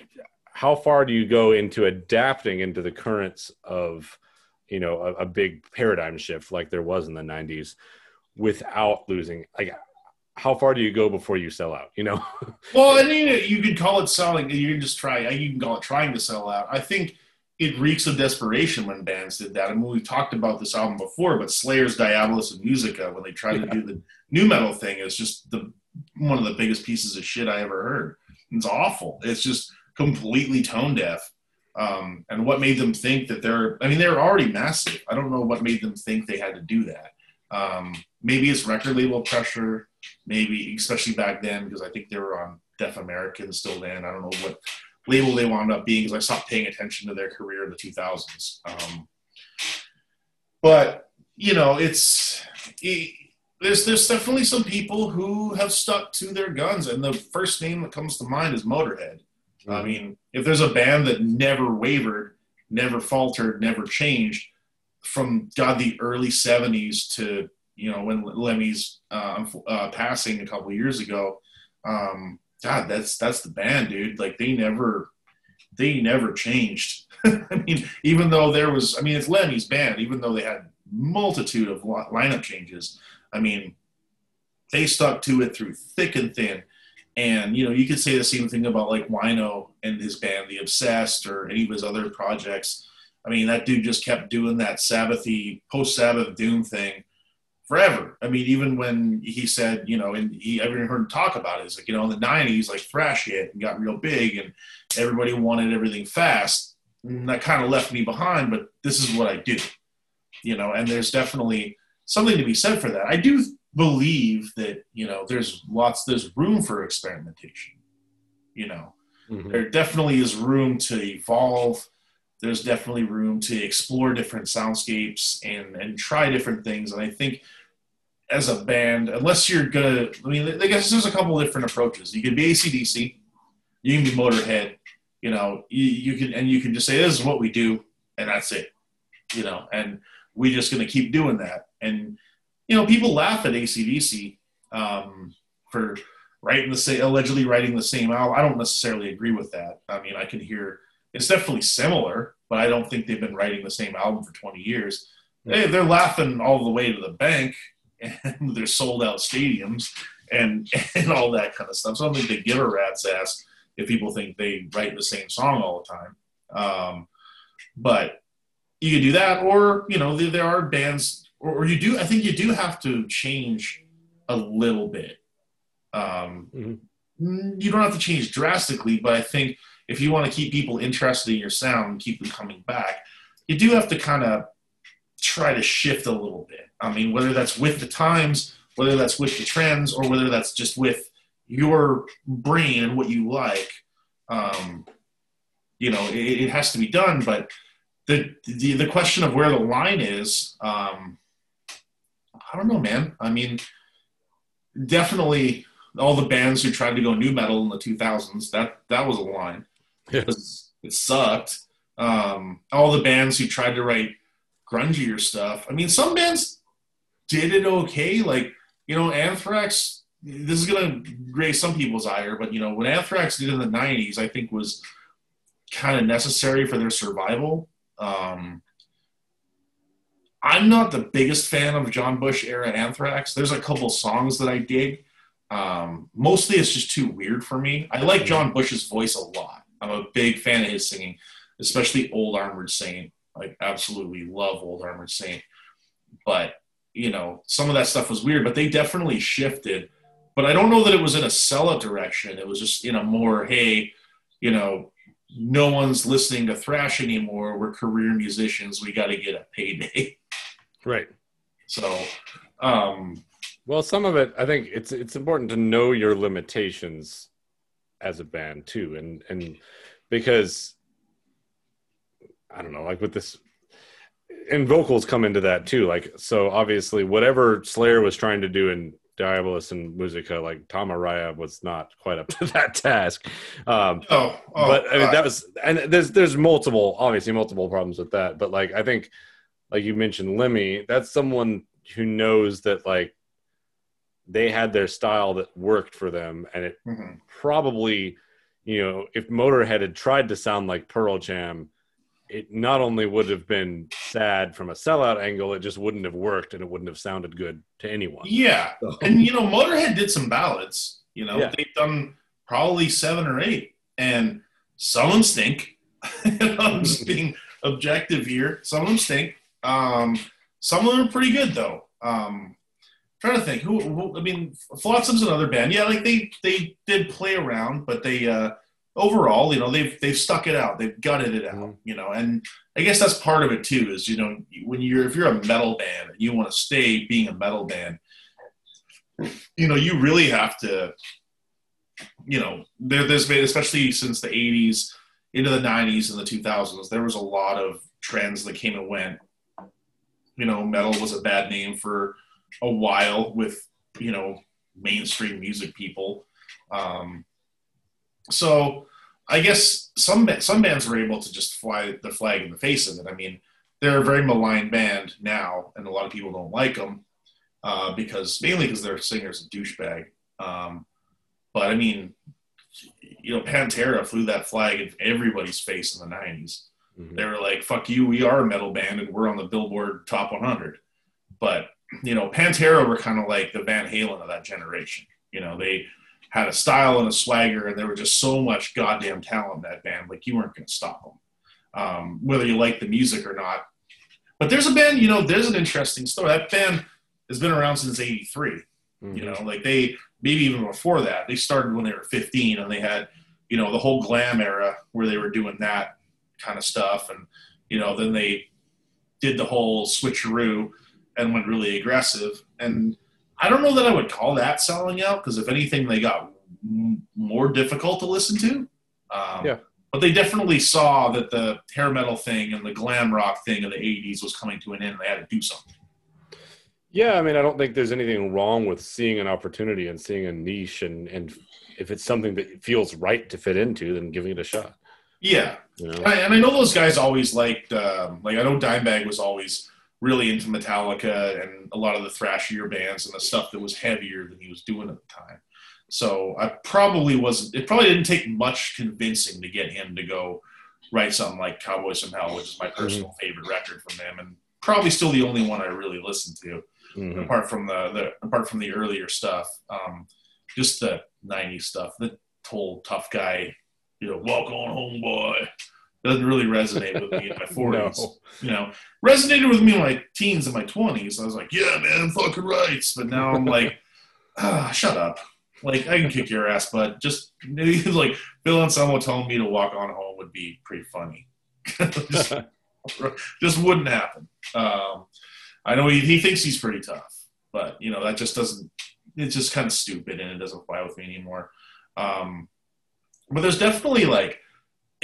how far do you go into adapting into the currents of, you know, a, a big paradigm shift like there was in the 90s without losing? Like, how far do you go before you sell out? You know. well, I mean, you could call it selling. You can just try. You can call it trying to sell out. I think it reeks of desperation when bands did that. I mean, we talked about this album before, but Slayer's Diabolus in Musica, when they tried yeah. to do the nu metal thing, is just the one of the biggest pieces of shit I ever heard. It's awful. It's just completely tone deaf. Um, and what made them think that they're? I mean, they're already massive. I don't know what made them think they had to do that. Um, maybe it's record label pressure maybe especially back then because I think they were on Def American still then. I don't know what label they wound up being because I stopped paying attention to their career in the 2000s. Um, but you know, it's it, there's there's definitely some people who have stuck to their guns, and the first name that comes to mind is Motorhead. Mm-hmm. I mean, if there's a band that never wavered, never faltered, never changed, from God the early '70s to you know when Lemmy's uh, uh, passing a couple years ago. Um, God, that's that's the band, dude. Like they never they never changed. I mean, even though there was, I mean, it's Lemmy's band. Even though they had multitude of lineup changes, I mean, they stuck to it through thick and thin. And you know, you could say the same thing about like Wino and his band, The Obsessed, or any of his other projects. I mean, that dude just kept doing that Sabbathy, post Sabbath doom thing forever. I mean, even when he said, you know, and he everyone heard him talk about it, it's like, you know, in the '90s, like thrash hit and got real big, and everybody wanted everything fast. And that kind of left me behind, but this is what I do, you know. And there's definitely something to be said for that. I do believe that you know there's lots there's room for experimentation you know mm-hmm. there definitely is room to evolve there's definitely room to explore different soundscapes and and try different things and i think as a band unless you're gonna i mean i guess there's a couple different approaches you can be acdc you can be motorhead you know you, you can and you can just say this is what we do and that's it you know and we're just gonna keep doing that and you know, people laugh at ACDC um, for writing the same, allegedly writing the same album. I don't necessarily agree with that. I mean, I can hear it's definitely similar, but I don't think they've been writing the same album for 20 years. They, they're laughing all the way to the bank, and they're sold out stadiums and and all that kind of stuff. So I don't think they give a rat's ass if people think they write the same song all the time. Um, but you can do that, or you know, there, there are bands or, or, you do. I think you do have to change a little bit. Um, mm-hmm. You don't have to change drastically, but I think if you want to keep people interested in your sound and keep them coming back, you do have to kind of try to shift a little bit. I mean, whether that's with the times, whether that's with the trends, or whether that's just with your brain and what you like. Um, you know, it, it, has to be done. But the, the the question of where the line is, um, I don't know, man. I mean, definitely all the bands who tried to go new metal in the 2000s, that that was a line. Yeah. It sucked. Um, all the bands who tried to write grungier stuff. I mean, some bands did it okay. Like, you know, Anthrax, this is going to raise some people's ire, but, you know, what Anthrax did in the 90s, I think was kind of necessary for their survival. Um, I'm not the biggest fan of John Bush era Anthrax. There's a couple songs that I dig. Um, mostly it's just too weird for me. I like John Bush's voice a lot. I'm a big fan of his singing, especially Old Armored Saint. Like absolutely love Old Armored Saint. But you know, some of that stuff was weird, but they definitely shifted. But I don't know that it was in a sellout direction. It was just in a more, hey, you know, no one's listening to thrash anymore. We're career musicians. We got to get a payday. Right. So, um, well, some of it, I think it's it's important to know your limitations as a band too, and and because I don't know, like with this, and vocals come into that too. Like so, obviously, whatever Slayer was trying to do in Diabolus in Musica, like Tom Araya was not quite up to that task. Um, oh, oh, but I mean, that was, and there's there's multiple, obviously multiple problems with that. But like, I think like you mentioned Lemmy, that's someone who knows that like they had their style that worked for them, and it mm-hmm. probably, you know, if Motorhead had tried to sound like Pearl Jam, it not only would have been sad from a sellout angle, it just wouldn't have worked, and it wouldn't have sounded good to anyone. Yeah, so. and you know, Motorhead did some ballads. You know, yeah. they've done probably seven or eight, and some of them stink. I'm just being objective here. Some of them stink. Um, some of them are pretty good though. Um, trying to think who, who, I mean, Flotsam's another band. Yeah, like they they did play around, but they uh, overall, you know, they've they've stuck it out. They've gutted it out. Mm-hmm. You know, and I guess that's part of it too. Is you know when you're if you're a metal band and you want to stay being a metal band, you know, you really have to. You know, there, there's been especially since the '80s into the '90s and the 2000s, there was a lot of trends that came and went you know, metal was a bad name for a while with, you know, mainstream music people. Um, so I guess some some bands were able to just fly the flag in the face of it. I mean, they're a very maligned band now, and a lot of people don't like them uh, because mainly because their singer's a douchebag. Um, but I mean, you know, Pantera flew that flag in everybody's face in the '90s. Mm-hmm. They were like, "Fuck you, we are a metal band, and we're on the Billboard Top 100." But you know, Pantera were kind of like the Van Halen of that generation. You know, they had a style and a swagger, and there were just so much goddamn talent in that band. Like you weren't going to stop them, um, whether you like the music or not. But there's a band, you know, there's an interesting story. That band has been around since '83. Mm-hmm. You know, like they maybe even before that. They started when they were 15, and they had you know the whole glam era where they were doing that kind of stuff, and you know then they did the whole switcheroo and went really aggressive. And I don't know that I would call that selling out because if anything, they got m- more difficult to listen to. Um, yeah. But they definitely saw that the hair metal thing and the glam rock thing of the 80s was coming to an end and they had to do something. Yeah, I mean, I don't think there's anything wrong with seeing an opportunity and seeing a niche, and and if it's something that feels right to fit into, then giving it a shot. Yeah, you know? and I know those guys always liked, um, like I know Dimebag was always really into Metallica and a lot of the thrashier bands and the stuff that was heavier than he was doing at the time. So I probably wasn't. It probably didn't take much convincing to get him to go write something like "Cowboys from Hell," which is my personal mm-hmm. favorite record from them, and probably still the only one I really listen to, mm-hmm. apart from the, the apart from the earlier stuff. Um, just the '90s stuff. The whole tough guy, you know, walk on home, boy doesn't really resonate with me in my 40s. no. You know, resonated with me in my teens and my 20s. I was like, yeah, man, fucking rights. But now I'm like, ah, shut up. Like, I can kick your ass, but just like Phil Anselmo telling me to walk on home would be pretty funny. just, just, wouldn't happen. Um, I know he, he thinks he's pretty tough, but, you know, that just doesn't, it's just kind of stupid and it doesn't fly with me anymore. Um, but there's definitely like,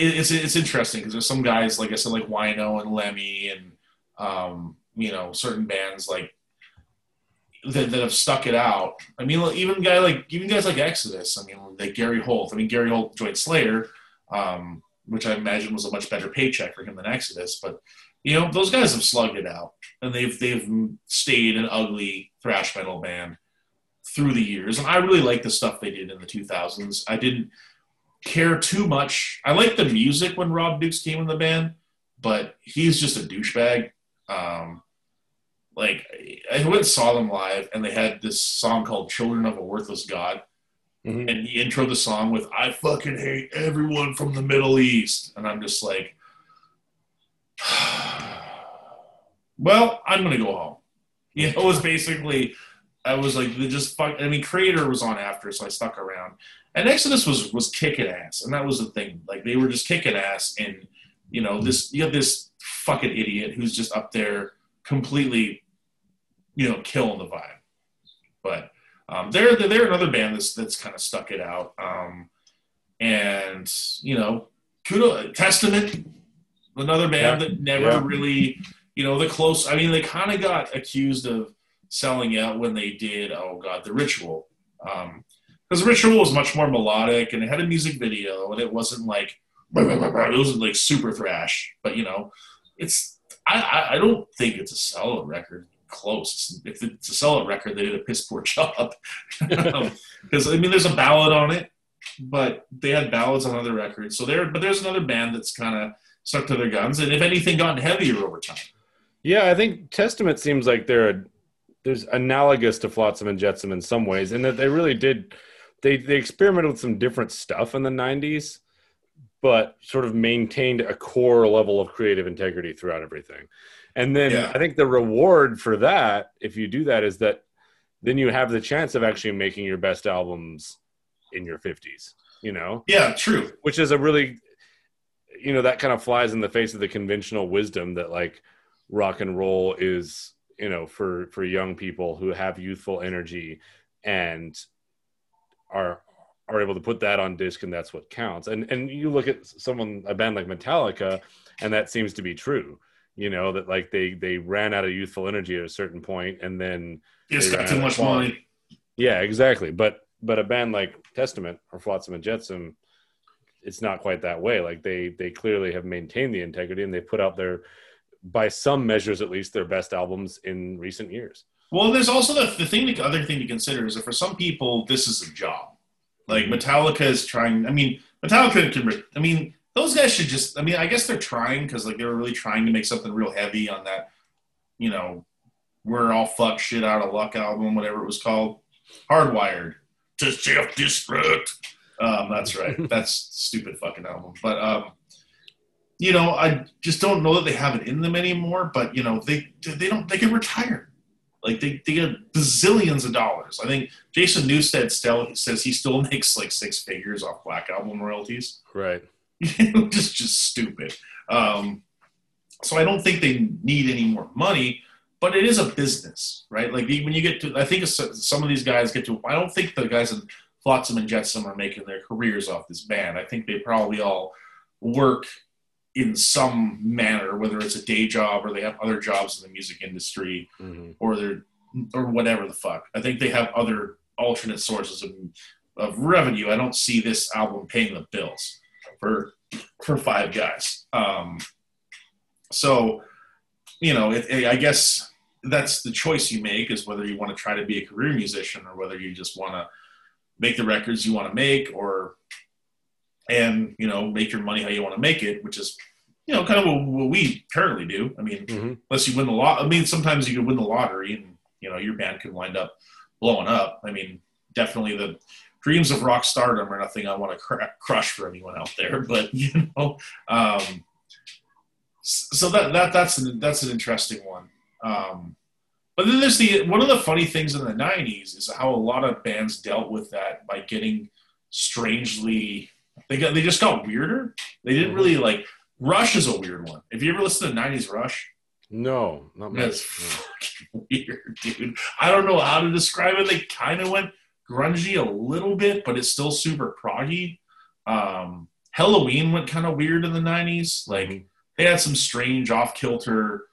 it's it's interesting because there's some guys like I said like Wino and Lemmy and um, you know certain bands like that, that have stuck it out. I mean, even guy like even guys like Exodus. I mean, like Gary Holt. I mean, Gary Holt joined Slayer, um, which I imagine was a much better paycheck for him than Exodus. But you know, those guys have slugged it out, and they've they've stayed an ugly thrash metal band through the years. And I really like the stuff they did in the 2000s. I didn't care too much. I like the music when Rob Dukes came in the band, but he's just a douchebag. Um, like I went and saw them live, and they had this song called "Children of a Worthless God," mm-hmm. and he introed the song with "I fucking hate everyone from the Middle East," and I'm just like, well, I'm gonna go home. You know, it was basically. I was like, they just fuck. I mean, Kreator was on after, so I stuck around. And Exodus was was kicking ass, and that was the thing. Like they were just kicking ass, and you know this you have this fucking idiot who's just up there completely, you know, killing the vibe. But um, they're they're another band that's that's kind of stuck it out. Um, and you know, kudo Testament, another band yeah. that never yeah. really, you know, the close. I mean, they kind of got accused of selling out when they did. Oh God, the Ritual. Um, because Ritual was much more melodic and it had a music video and it wasn't like it wasn't like super thrash, but you know, it's I, I don't think it's a sell record close. If it's a sell record, they did a piss poor job. Because I mean, there's a ballad on it, but they had ballads on other records. So there, but there's another band that's kind of stuck to their guns, and if anything, gotten heavier over time. Yeah, I think Testament seems like they're a, there's analogous to Flotsam and Jetsam in some ways, in that they really did they they experimented with some different stuff in the 90s but sort of maintained a core level of creative integrity throughout everything. And then yeah. i think the reward for that if you do that is that then you have the chance of actually making your best albums in your 50s you know? Yeah true. Which is a really you know that kind of flies in the face of the conventional wisdom that like rock and roll is you know for for young people who have youthful energy and are are able to put that on disc and that's what counts. And and you look at someone a band like metallica and that seems to be true you know that like they they ran out of youthful energy at a certain point and then it's got too much money. Yeah exactly. But but a band like testament or flotsam and jetsam it's not quite that way. Like they they clearly have maintained the integrity and they put out their by some measures at least, their best albums in recent years. Well, there's also the, the thing, the other thing to consider is that for some people, this is a job. Like Metallica is trying. I mean, Metallica can. I mean, those guys should just. I mean, I guess they're trying because like they were really trying to make something real heavy on that. You know, we're all fuck shit out of luck album, whatever it was called, Hardwired to self destruct. Um, that's right. that's stupid fucking album. But um, you know, I just don't know that they have it in them anymore. But you know, they they don't. They can retire. Like they, they get bazillions of dollars. I think Jason Newsted still says he still makes like six figures off Black Album royalties. Right. just just stupid. Um, so I don't think they need any more money, but it is a business, right? Like when you get to, I think some of these guys get to. I don't think the guys in Flotsam and Jetsam are making their careers off this band. I think they probably all work in some manner, whether it's a day job or they have other jobs in the music industry mm-hmm. or they're or whatever the fuck. I think they have other alternate sources of, of revenue. I don't see this album paying the bills for for five guys. Um, so, you know, it, it, I guess that's the choice you make is whether you want to try to be a career musician or whether you just want to make the records you want to make or and you know make your money how you want to make it, which is you know kind of what, we currently do. I mean, mm-hmm. unless you win the lot. I mean, sometimes you can win the lottery and you know your band can wind up blowing up. I mean, definitely the dreams of rock stardom are nothing I want to cr- crush for anyone out there. But you know, um, so that that that's an, that's an interesting one. Um, but then there's the one of the funny things in the '90s is how a lot of bands dealt with that by getting strangely they got they just got weirder. They didn't really mm-hmm. like Rush is a weird one. If you ever listen to '90s Rush, no, not much. That's fucking weird, dude. I don't know how to describe it. They kind of went grungy a little bit, but it's still super proggy. Um, Helloween went kind of weird in the '90s. Like mm-hmm. they had some strange off kilter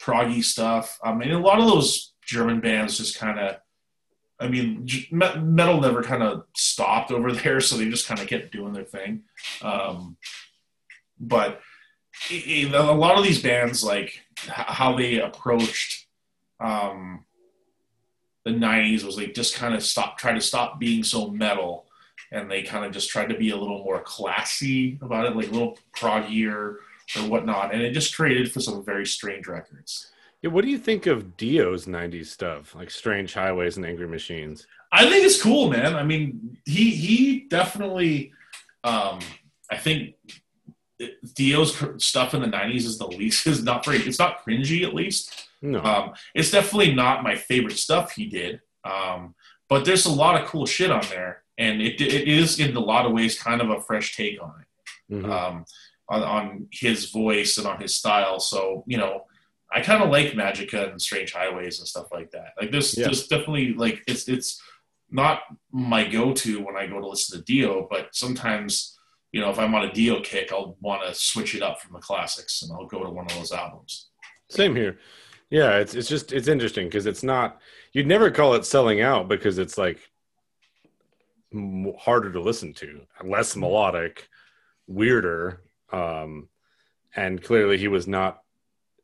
proggy stuff. I mean, a lot of those German bands just kind of I mean, metal never kind of stopped over there, so they just kind of kept doing their thing. Um, but a lot of these bands, like how they approached um, the '90s, was like just kind of stop, try to stop being so metal, and they kind of just tried to be a little more classy about it, like a little proggier or whatnot, and it just created for some very strange records. Yeah, what do you think of Dio,'s '90s stuff, like Strange Highways and Angry Machines? I think it's cool, man. I mean, he he definitely. Um, I think Dio's stuff in the '90s is the least is not very. It's not cringy, at least. No, um, it's definitely not my favorite stuff he did. Um, but there's a lot of cool shit on there, and it it is in a lot of ways kind of a fresh take on it, mm-hmm. um, on, on his voice and on his style. So you know, I kind of like Magica and Strange Highways and stuff like that. Like this, yeah. just definitely like it's it's not my go-to when I go to listen to Dio, but sometimes you know if I'm on a Dio kick, I'll want to switch it up from the classics and I'll go to one of those albums. Same here. Yeah, it's it's just it's interesting because it's not you'd never call it selling out because it's like harder to listen to, less melodic, weirder, um, and clearly he was not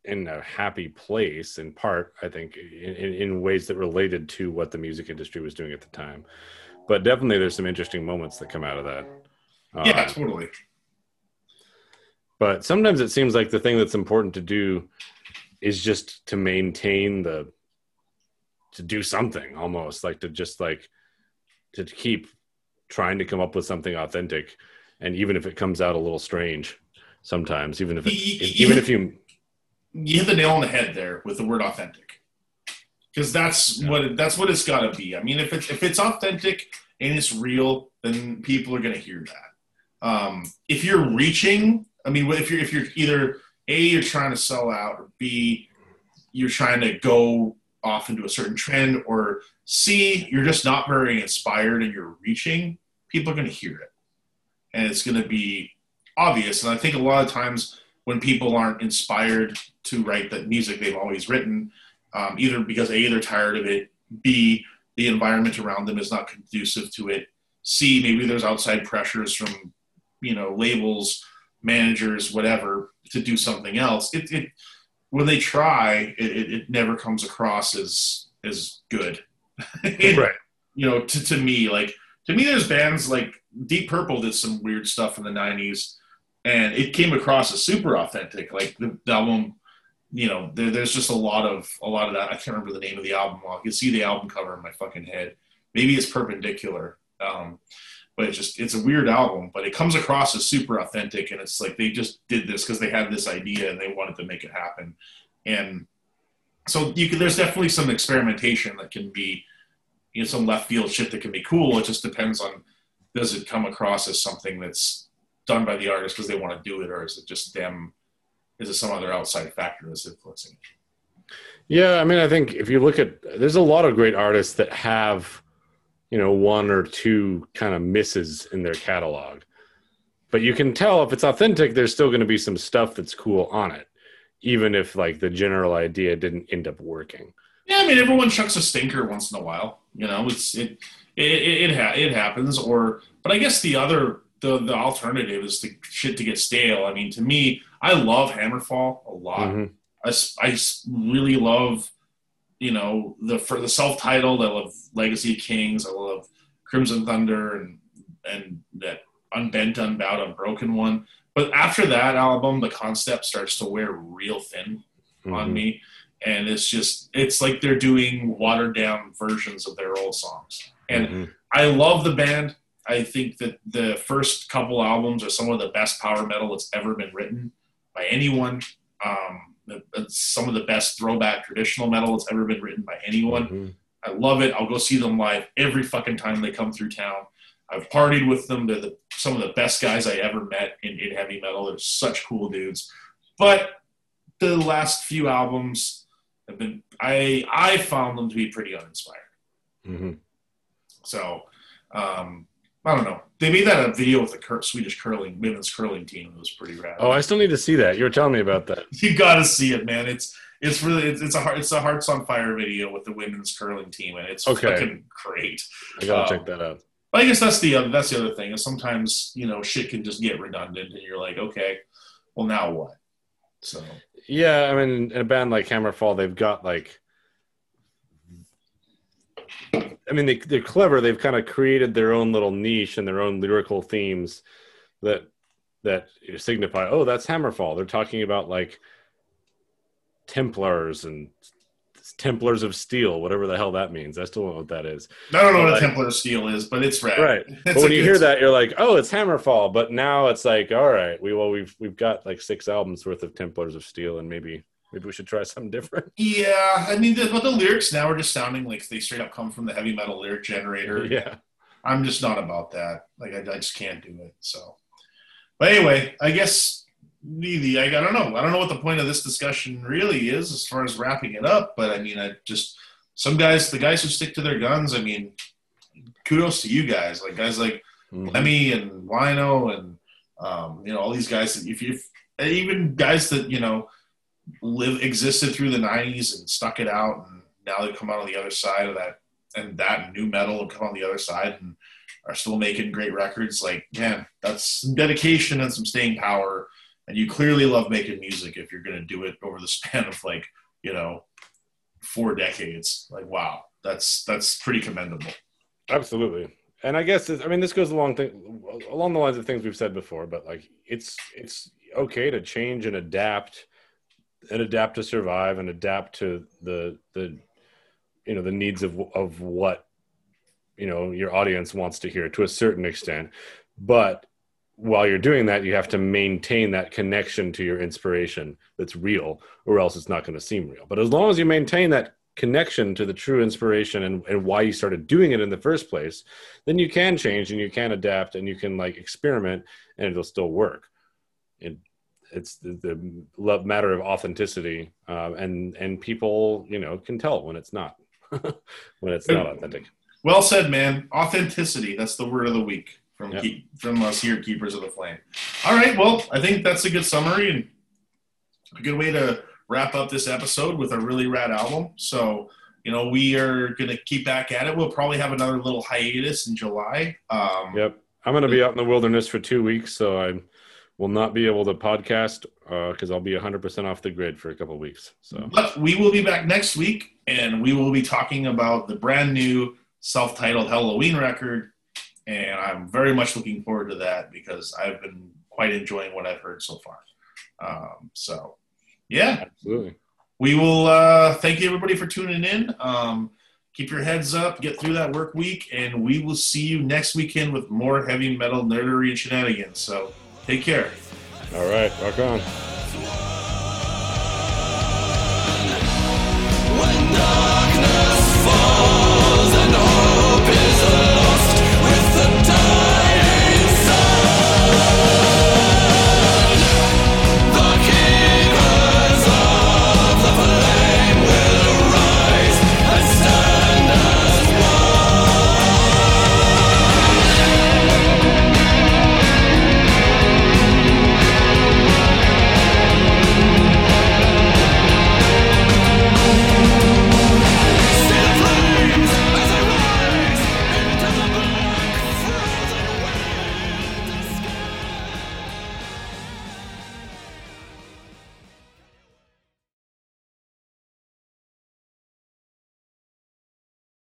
in a happy place in part i think in, in, ways that related to what the music industry was doing at the time. But definitely there's some interesting moments that come out of that. Yeah um, totally. but sometimes it seems like the thing that's important to do is just to maintain the to do something almost like to just like to keep trying to come up with something authentic. And even if it comes out a little strange sometimes even if it, even if you you hit the nail on the head there with the word authentic because that's yeah. what that's what it's got to be. I mean, if it's if it's authentic and it's real, then people are going to hear that. Um, if you're reaching, I mean, if you're if you're either a you're trying to sell out, or b you're trying to go off into a certain trend, or c you're just not very inspired and you're reaching, people are going to hear it, and it's going to be obvious. And I think a lot of times when people aren't inspired to write the music they've always written, um, either because A, they're tired of it, B, the environment around them is not conducive to it, C, maybe there's outside pressures from, you know, labels, managers, whatever, to do something else. It, it when they try, it, it, it never comes across as as good. right. You know, to, to me, like to me, there's bands like Deep Purple did some weird stuff in the '90s, and it came across as super authentic. Like the, the album, you know, there, there's just a lot of a lot of that. I can't remember the name of the album. I can see the album cover in my fucking head. Maybe it's Perpendicular. Um, but it's just it's a weird album but it comes across as super authentic and it's like they just did this because they had this idea and they wanted to make it happen and so you can there's definitely some experimentation that can be you know some left field shit that can be cool it just depends on does it come across as something that's done by the artist because they want to do it or is it just them is it some other outside factor that's influencing it? yeah i mean i think if you look at there's a lot of great artists that have you know one or two kind of misses in their catalog but you can tell if it's authentic there's still going to be some stuff that's cool on it even if like the general idea didn't end up working yeah i mean everyone chucks a stinker once in a while you know it's it it it, it, ha- it happens or but i guess the other the the alternative is the shit to get stale i mean to me i love hammerfall a lot mm-hmm. I, I really love you know the for the self-titled. I love Legacy of Kings. I love Crimson Thunder and and that Unbent, Unbowed, Unbroken one. But after that album, the concept starts to wear real thin mm-hmm. on me, and it's just it's like they're doing watered down versions of their old songs. And mm-hmm. I love the band. I think that the first couple albums are some of the best power metal that's ever been written by anyone. Um, some of the best throwback traditional metal that's ever been written by anyone. Mm-hmm. I love it. I'll go see them live every fucking time they come through town. I've partied with them. They're the, some of the best guys I ever met in, in heavy metal. They're such cool dudes. But the last few albums have been I I found them to be pretty uninspired. Mm-hmm. So um, I don't know. They made that a video with the cur- Swedish curling women's curling team. It was pretty rad. Oh, I still need to see that. You were telling me about that. you got to see it, man. It's it's really it's, it's a heart, it's a hearts on fire video with the women's curling team, and it's okay. fucking great. I gotta um, check that out. But I guess that's the other that's the other thing is sometimes you know shit can just get redundant, and you're like, okay, well now what? So yeah, I mean, in a band like Hammerfall, they've got like I mean, they, they're clever. They've kind of created their own little niche and their own lyrical themes that that signify, oh, that's Hammerfall. They're talking about like Templars and Templars of Steel, whatever the hell that means. I still don't know what that is. I don't know what a Templar of Steel is, but it's rad. Right. It's but when you hear that, you're like, oh, it's Hammerfall. But now it's like, all right, we well, we've we've got like six albums worth of Templars of Steel, and maybe Maybe we should try something different. Yeah, I mean, the, but the lyrics now are just sounding like they straight up come from the heavy metal lyric generator. Yeah, I'm just not about that. Like, I, I just can't do it. So, but anyway, I guess the I, I don't know. I don't know what the point of this discussion really is as far as wrapping it up. But I mean, I just some guys, the guys who stick to their guns. I mean, kudos to you guys. Like guys like mm-hmm. Lemmy and Wino and um, you know all these guys. That if you even guys that you know live existed through the 90s and stuck it out and now they come out on the other side of that and that nu metal and come on the other side and are still making great records. Like man that's some dedication and some staying power. And you clearly love making music if you're going to do it over the span of like you know four decades. Like wow that's that's pretty commendable. Absolutely. And i guess i mean this goes along thing along the lines of things we've said before but like it's it's okay to change and adapt and adapt to survive and adapt to the the you know the needs of of what you know your audience wants to hear to a certain extent. But while you're doing that you have to maintain that connection to your inspiration that's real or else it's not going to seem real. But as long as you maintain that connection to the true inspiration and, and why you started doing it in the first place then you can change and you can adapt and you can like experiment and it'll still work. And it's the, the matter of authenticity, uh, and and people you know can tell when it's not when it's not authentic. Well said, man. Authenticity. That's the word of the week from yep. keep, from us here, Keepers of the Flame. All right. Well, I think that's a good summary and a good way to wrap up this episode with a really rad album. So you know we are going to keep back at it. We'll probably have another little hiatus in July. Um, yep. I'm going to be out in the wilderness for two weeks, so I'm will not be able to podcast because uh, I'll be 100% off the grid for a couple weeks. So, but we will be back next week, and we will be talking about the brand new self-titled Helloween record, and I'm very much looking forward to that because I've been quite enjoying what I've heard so far. Um, so, yeah, absolutely. We will uh, thank you everybody for tuning in. Um, keep your heads up, get through that work week, and we will see you next weekend with more heavy metal nerdery and shenanigans. So, take care. All right, rock on.